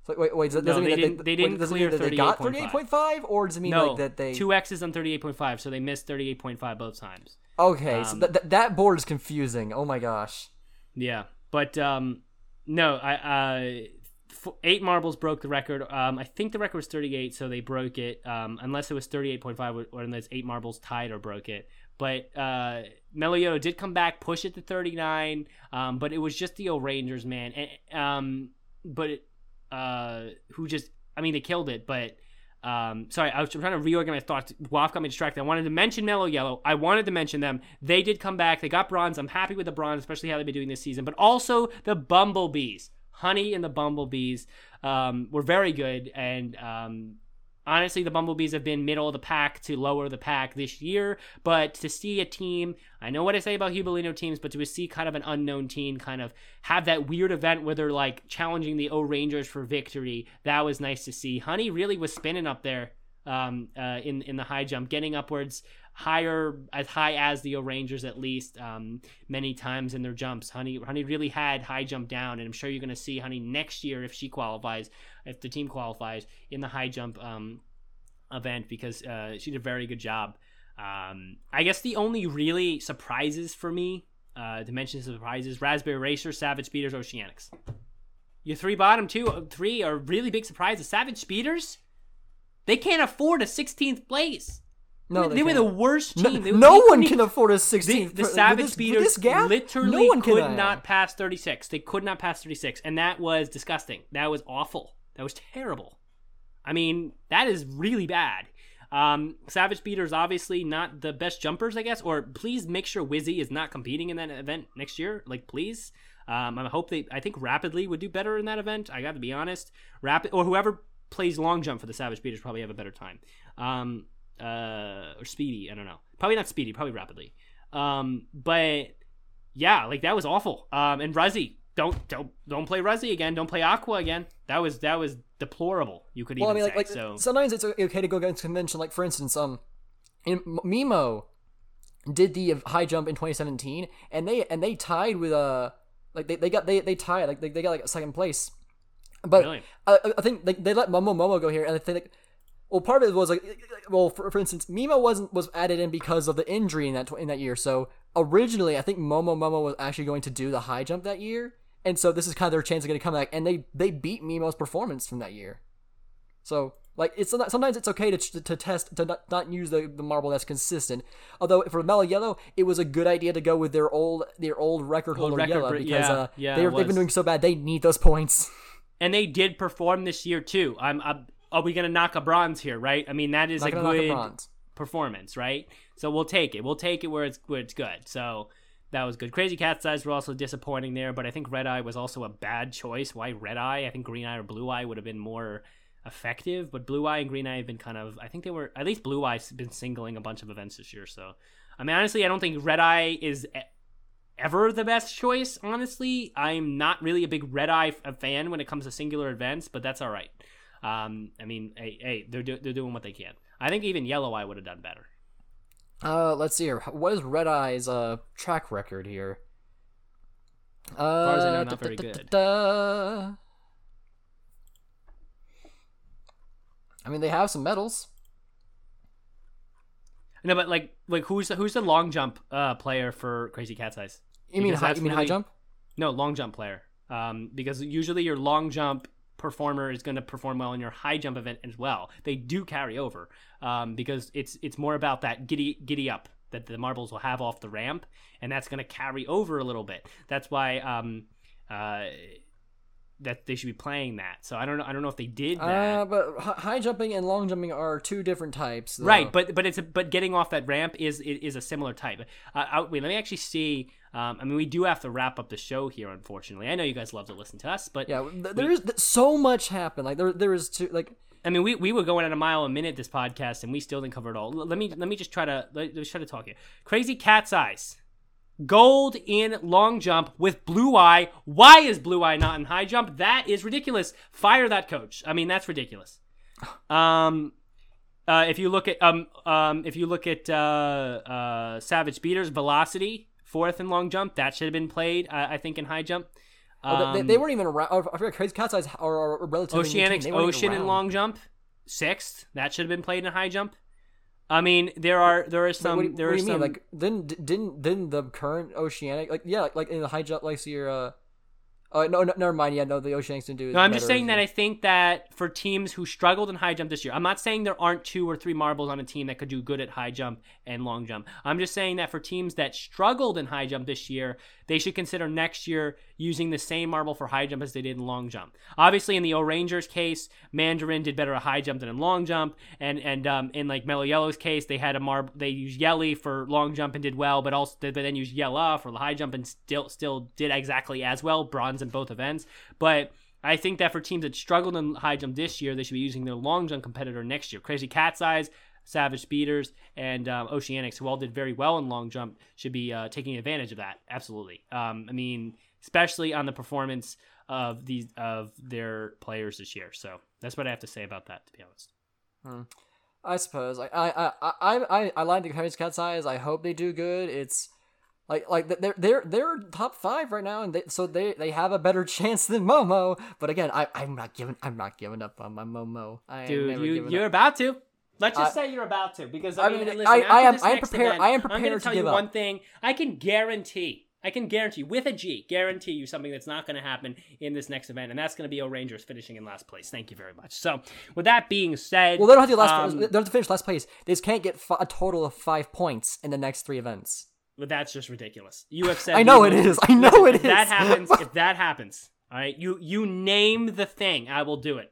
So wait, wait. Does No, it they mean that didn't- they wait, didn't does it clear that they got 38.5. 38.5, or does it mean no, like that they? two X's on 38.5, so they missed 38.5 both times. Okay, so um, that that board is confusing. Oh my gosh. Yeah, but um, no, I uh, f- eight marbles broke the record. Um, I think the record was 38, so they broke it. Um, unless it was 38.5, or- or unless eight marbles tied or broke it. But uh, Mellow Yellow did come back, push it to 39. Um, but it was just the old Rangers, man. And, um, but uh, who just, I mean, they killed it, but. Um, sorry, I was trying to reorganize thoughts. Waff got me distracted. I wanted to mention Mellow Yellow. I wanted to mention them. They did come back. They got bronze. I'm happy with the bronze, especially how they've been doing this season. But also the Bumblebees, Honey and the Bumblebees, um, were very good. And um, honestly, the Bumblebees have been middle of the pack to lower the pack this year. But to see a team, I know what I say about Hubalino teams, but to see kind of an unknown team kind of have that weird event where they're like challenging the O Rangers for victory, that was nice to see. Honey really was spinning up there um, uh, in in the high jump, getting upwards higher as high as the Rangers at least um, many times in their jumps. Honey Honey really had high jump down, and I'm sure you're going to see Honey next year if she qualifies, if the team qualifies in the high jump um, event because uh, she did a very good job. Um, I guess the only really surprises for me, uh, to mention surprises, Raspberry Racer, Savage Speeders, Oceanics. Your three bottom two, three are really big surprises. Savage Speeders, they can't afford a 16th place. No, they, were the worst No, team. They- no they one can afford a the, the Savage this, this gap, literally no one could not pass 36. They could not pass 36, and that was disgusting. That was awful. That was terrible. I mean, that is really bad. Um, Savage Speeders obviously not the best jumpers, I guess. Or please make sure Whizzy is not competing in that event next year. Like, please. Um, I hope they. I think Rapidly would do better in that event. I got to be honest. Rapid or whoever plays long jump for the Savage Speeders probably have a better time. Um, uh, or Speedy. I don't know. Probably not Speedy. Probably Rapidly. Um, but yeah, like that was awful. Um, and Ruzzy, don't don't don't play Ruzzy again. Don't play Aqua again. That was that was deplorable. You could Well, I mean, like, say like so. sometimes it's okay to go against convention. Like for instance, um, in Mimo did the high jump in 2017, and they and they tied with uh like they, they got they they tied like they, they got like a second place. But Really? I, I think they, they let Momo Momo go here, and I think like, well part of it was like well for, for instance Mimo wasn't was added in because of the injury in that tw- in that year. So originally I think Momo Momo was actually going to do the high jump that year, and so this is kind of their chance of getting to come back, and they they beat Mimo's performance from that year. So like it's sometimes it's okay to, to test to not, not use the, the marble that's consistent. Although for Mellow Yellow, it was a good idea to go with their old their old record holder record Yellow because yeah, uh, yeah, they're, it they've been doing so bad they need those points. and they did perform this year too. I'm, I'm are we gonna knock a bronze here, right? I mean that is Not a a good bronze. performance, right? So we'll take it. We'll take it where it's where it's good. So that was good. Crazy Cat's Eyes were also disappointing there, but I think Red Eye was also a bad choice. Why Red Eye? I think Green Eye or Blue Eye would have been more effective, but Blue Eye and Green Eye have been kind of I think they were at least Blue Eye's been singling a bunch of events this year. So I mean honestly, I don't think Red Eye is ever the best choice. Honestly, I'm not really a big Red Eye fan when it comes to singular events, but that's all right. Um, I mean, hey, hey they're do- they're doing what they can. I think even Yellow Eye would have done better. Uh, let's see here. What is Red Eye's uh track record here? Uh, far as I know, not da- very good. I mean, they have some medals. No, but like, like who's who's the long jump uh, player for Crazy Cat's Eyes? You mean high? You mean high jump? No, long jump player. Um, because usually your long jump performer is going to perform well in your high jump event as well. They do carry over um, because it's it's more about that giddy giddy up that the marbles will have off the ramp, and that's going to carry over a little bit. That's why um, uh, that they should be playing that. So I don't know. I don't know if they did that. Uh, but high jumping and long jumping are two different types. though. Right, but but it's a, but getting off that ramp is is, is a similar type. Uh, I, wait, let me actually see. Um, I mean, we do have to wrap up the show here, unfortunately. I know you guys love to listen to us, but yeah, th- there is so much happened. Like there, there is two. Like I mean, we, we were going at a mile a minute this podcast, and we still didn't cover it all. Let me let me just try to let, us try to talk here. Crazy cat's eyes, gold in long jump with blue eye. Why is blue eye not in high jump? That is ridiculous. Fire that coach. I mean, that's ridiculous. Um, uh, if you look at um um if you look at uh uh Savage Speeders velocity fourth in long jump, that should have been played. Uh, I think in high jump. Oh, they, they Um, weren't even around. Oh, I forgot. Crazy Cat's Eyes are, are relatively new team. Oceanics They weren't even Ocean and long jump, sixth. That should have been played in high jump. I mean, there are there are Wait, some what, do you- there what are do you some mean? Like, didn't didn't didn't the current Oceanic like yeah like, like in the high jump like so your uh oh no, no never mind yeah no the Oceanics didn't do. No, I'm just saying that I think that for teams who struggled in high jump this year, I'm not saying there aren't two or three marbles on a team that could do good at high jump and long jump. I'm just saying that for teams that struggled in high jump this year, they should consider next year using the same marble for high jump as they did in long jump. Obviously, in the O Rangers case, Mandarin did better at high jump than in long jump, and and um, in like Mellow Yellow's case, they had a marble. They used Yelly for long jump and did well, but also but then used Yellah for the high jump and still still did exactly as well, bronze in both events. But I think that for teams that struggled in high jump this year, they should be using their long jump competitor next year. Crazy Cat's Eyes, Savage Speeders, and um, Oceanics, who all did very well in long jump, should be uh, taking advantage of that. Absolutely. Um, I mean, especially on the performance of these of their players this year. So that's what I have to say about that. To be honest. I suppose I I I I, I like the Crazy Cat's Eyes. I hope they do good. It's like like they're they're they're top five right now, and they, so they they have a better chance than Momo. But again, I I'm not giving I'm not giving up on my Momo. I Dude, you you're up. about to. Let's just I- say you're about to, because I, I mean, mean listen, I, I am I am prepared- event, I am I'm going prepared to to tell give you up. one thing. I can guarantee, I can guarantee with a G, guarantee you something that's not going to happen in this next event, and that's going to be O Rangers finishing in last place. Thank you very much. So, with that being said, Well, they don't have to last. um, they don't have to finish last place. They just can't get fi- a total of five points in the next three events. But that's just ridiculous. You have said I know it is. I know it if That is. happens. if that happens, all right. You you name the thing, I will do it.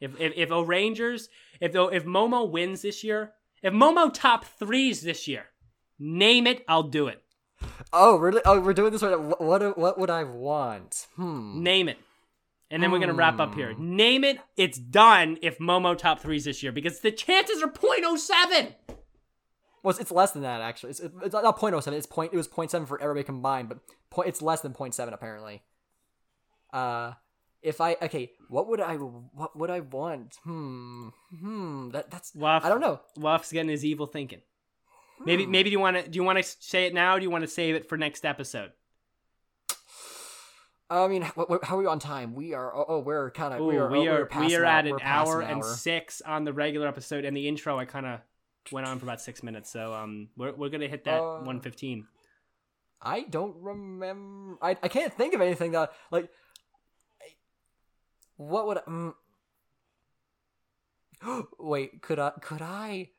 If if if O Rangers, if if Momo wins this year, if Momo top threes this year, name it, I'll do it. Oh, really? Oh, we're doing this right. now. What what, what would I want? Hmm. Name it. And then we're gonna wrap up here. Name it. It's done. If Momo top threes this year, because the chances are 0.07. Well, it's, less than that actually. It's, it's not point oh seven. It's point. It was point seven for everybody combined, but point. It's less than point seven apparently. Uh, if I okay, what would I what would I want? Hmm. Hmm. That that's. Waff, I don't know. Waff's getting his evil thinking. Maybe maybe do you want to do you want to say it now? Or do you want to save it for next episode? I mean, how are we on time? We are. Oh, oh we're kind of. We are. we oh, are past we are an at an We're past hour and six on the regular episode, and the intro I kind of went on for about six minutes. So um, we're we're gonna hit that Uh, one fifteen. I don't remember. I, I can't think of anything that like. What would? Mm, wait, could I? Could I?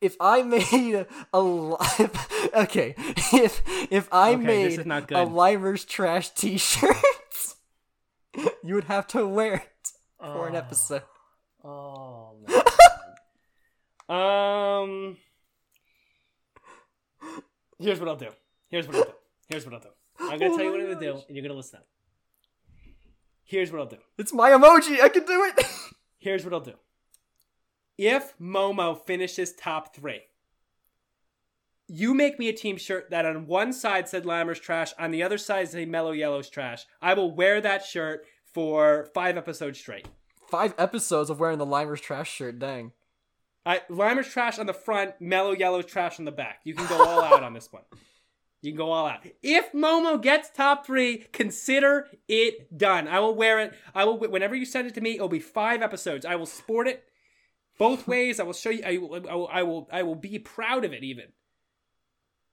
If I made a live, okay. If if I Okay, made a. Limers Trash T-shirt, you would have to wear it for an episode. Oh. Um. Here's what I'll do. Here's what I'll do. Here's what I'll do. I'm gonna Oh tell you what I'm gonna do, and you're gonna listen up. Here's what I'll do. It's my emoji. I can do it. Here's what I'll do. If Momo finishes top three, you make me a team shirt that on one side said Lammer's trash, on the other side say Mellow Yellow's trash. I will wear that shirt for five episodes straight. Five episodes of wearing the Limers Trash shirt. Dang. I, Limer's trash on the front, Mellow Yellow's trash on the back. You can go all out on this one. You can go all out. If Momo gets top three, consider it done. I will wear it. I will whenever you send it to me. It'll be five episodes. I will sport it both ways. I will show you. I will. I will. I will, I will be proud of it even.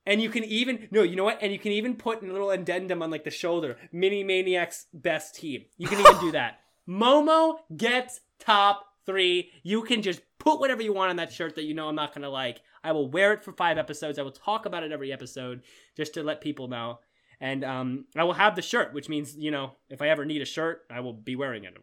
And you can even no, you know what? And you can even put a little addendum on like the shoulder. Minty Maniac's best team. You can even do that. Momo gets top three. You can just put whatever you want on that shirt that you know I'm not gonna like. I will wear it for five episodes. I will talk about it every episode just to let people know. And um, I will have the shirt, which means you know if I ever need a shirt, I will be wearing it.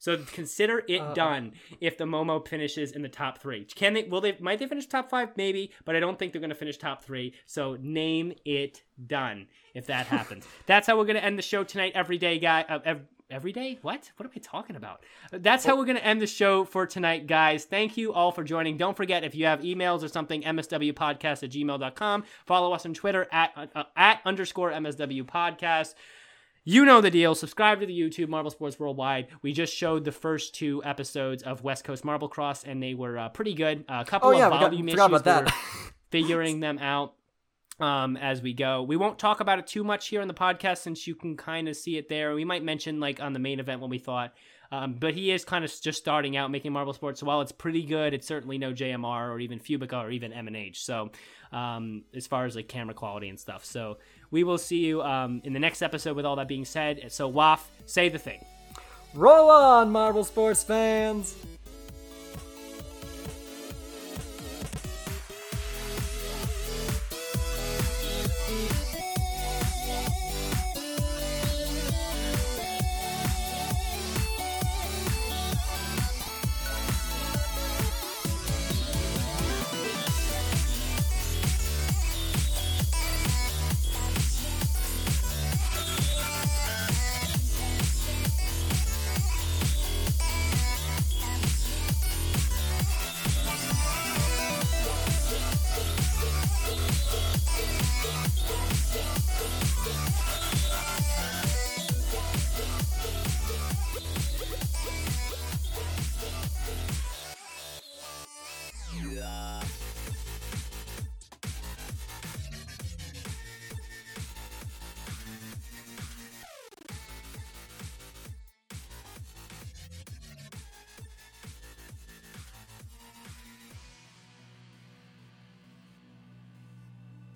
So consider it Uh, done if the Momo finishes in the top three. Can they? Will they? Might they finish top five? Maybe, but I don't think they're going to finish top three. So name it done if that happens. That's how we're going to end the show tonight. Every day, guy. Uh, ev- every day. What? What am I talking about? That's how we're going to end the show for tonight, guys. Thank you all for joining. Don't forget, if you have emails or something, mswpodcast at gmail.com. Follow us on Twitter at, uh, at underscore MSW podcast. You know the deal. Subscribe to the YouTube Marble Sports Worldwide. We just showed the first two episodes of West Coast Marble Cross, and they were uh, pretty good. a couple Oh, yeah, of volume forgot issues. about that. were figuring them out um, as we go. We won't talk about it too much here on the podcast since you can kind of see it there. We might mention like on the main event when we thought. Um, but he is kind of just starting out making Marble Sports. So while it's pretty good, it's certainly no JMR or even Fubeca or even M&H. So um, as far as like camera quality and stuff. So we will see you um, in the next episode with all that being said. So Waff, say the thing. Roll on, Marble Sports fans!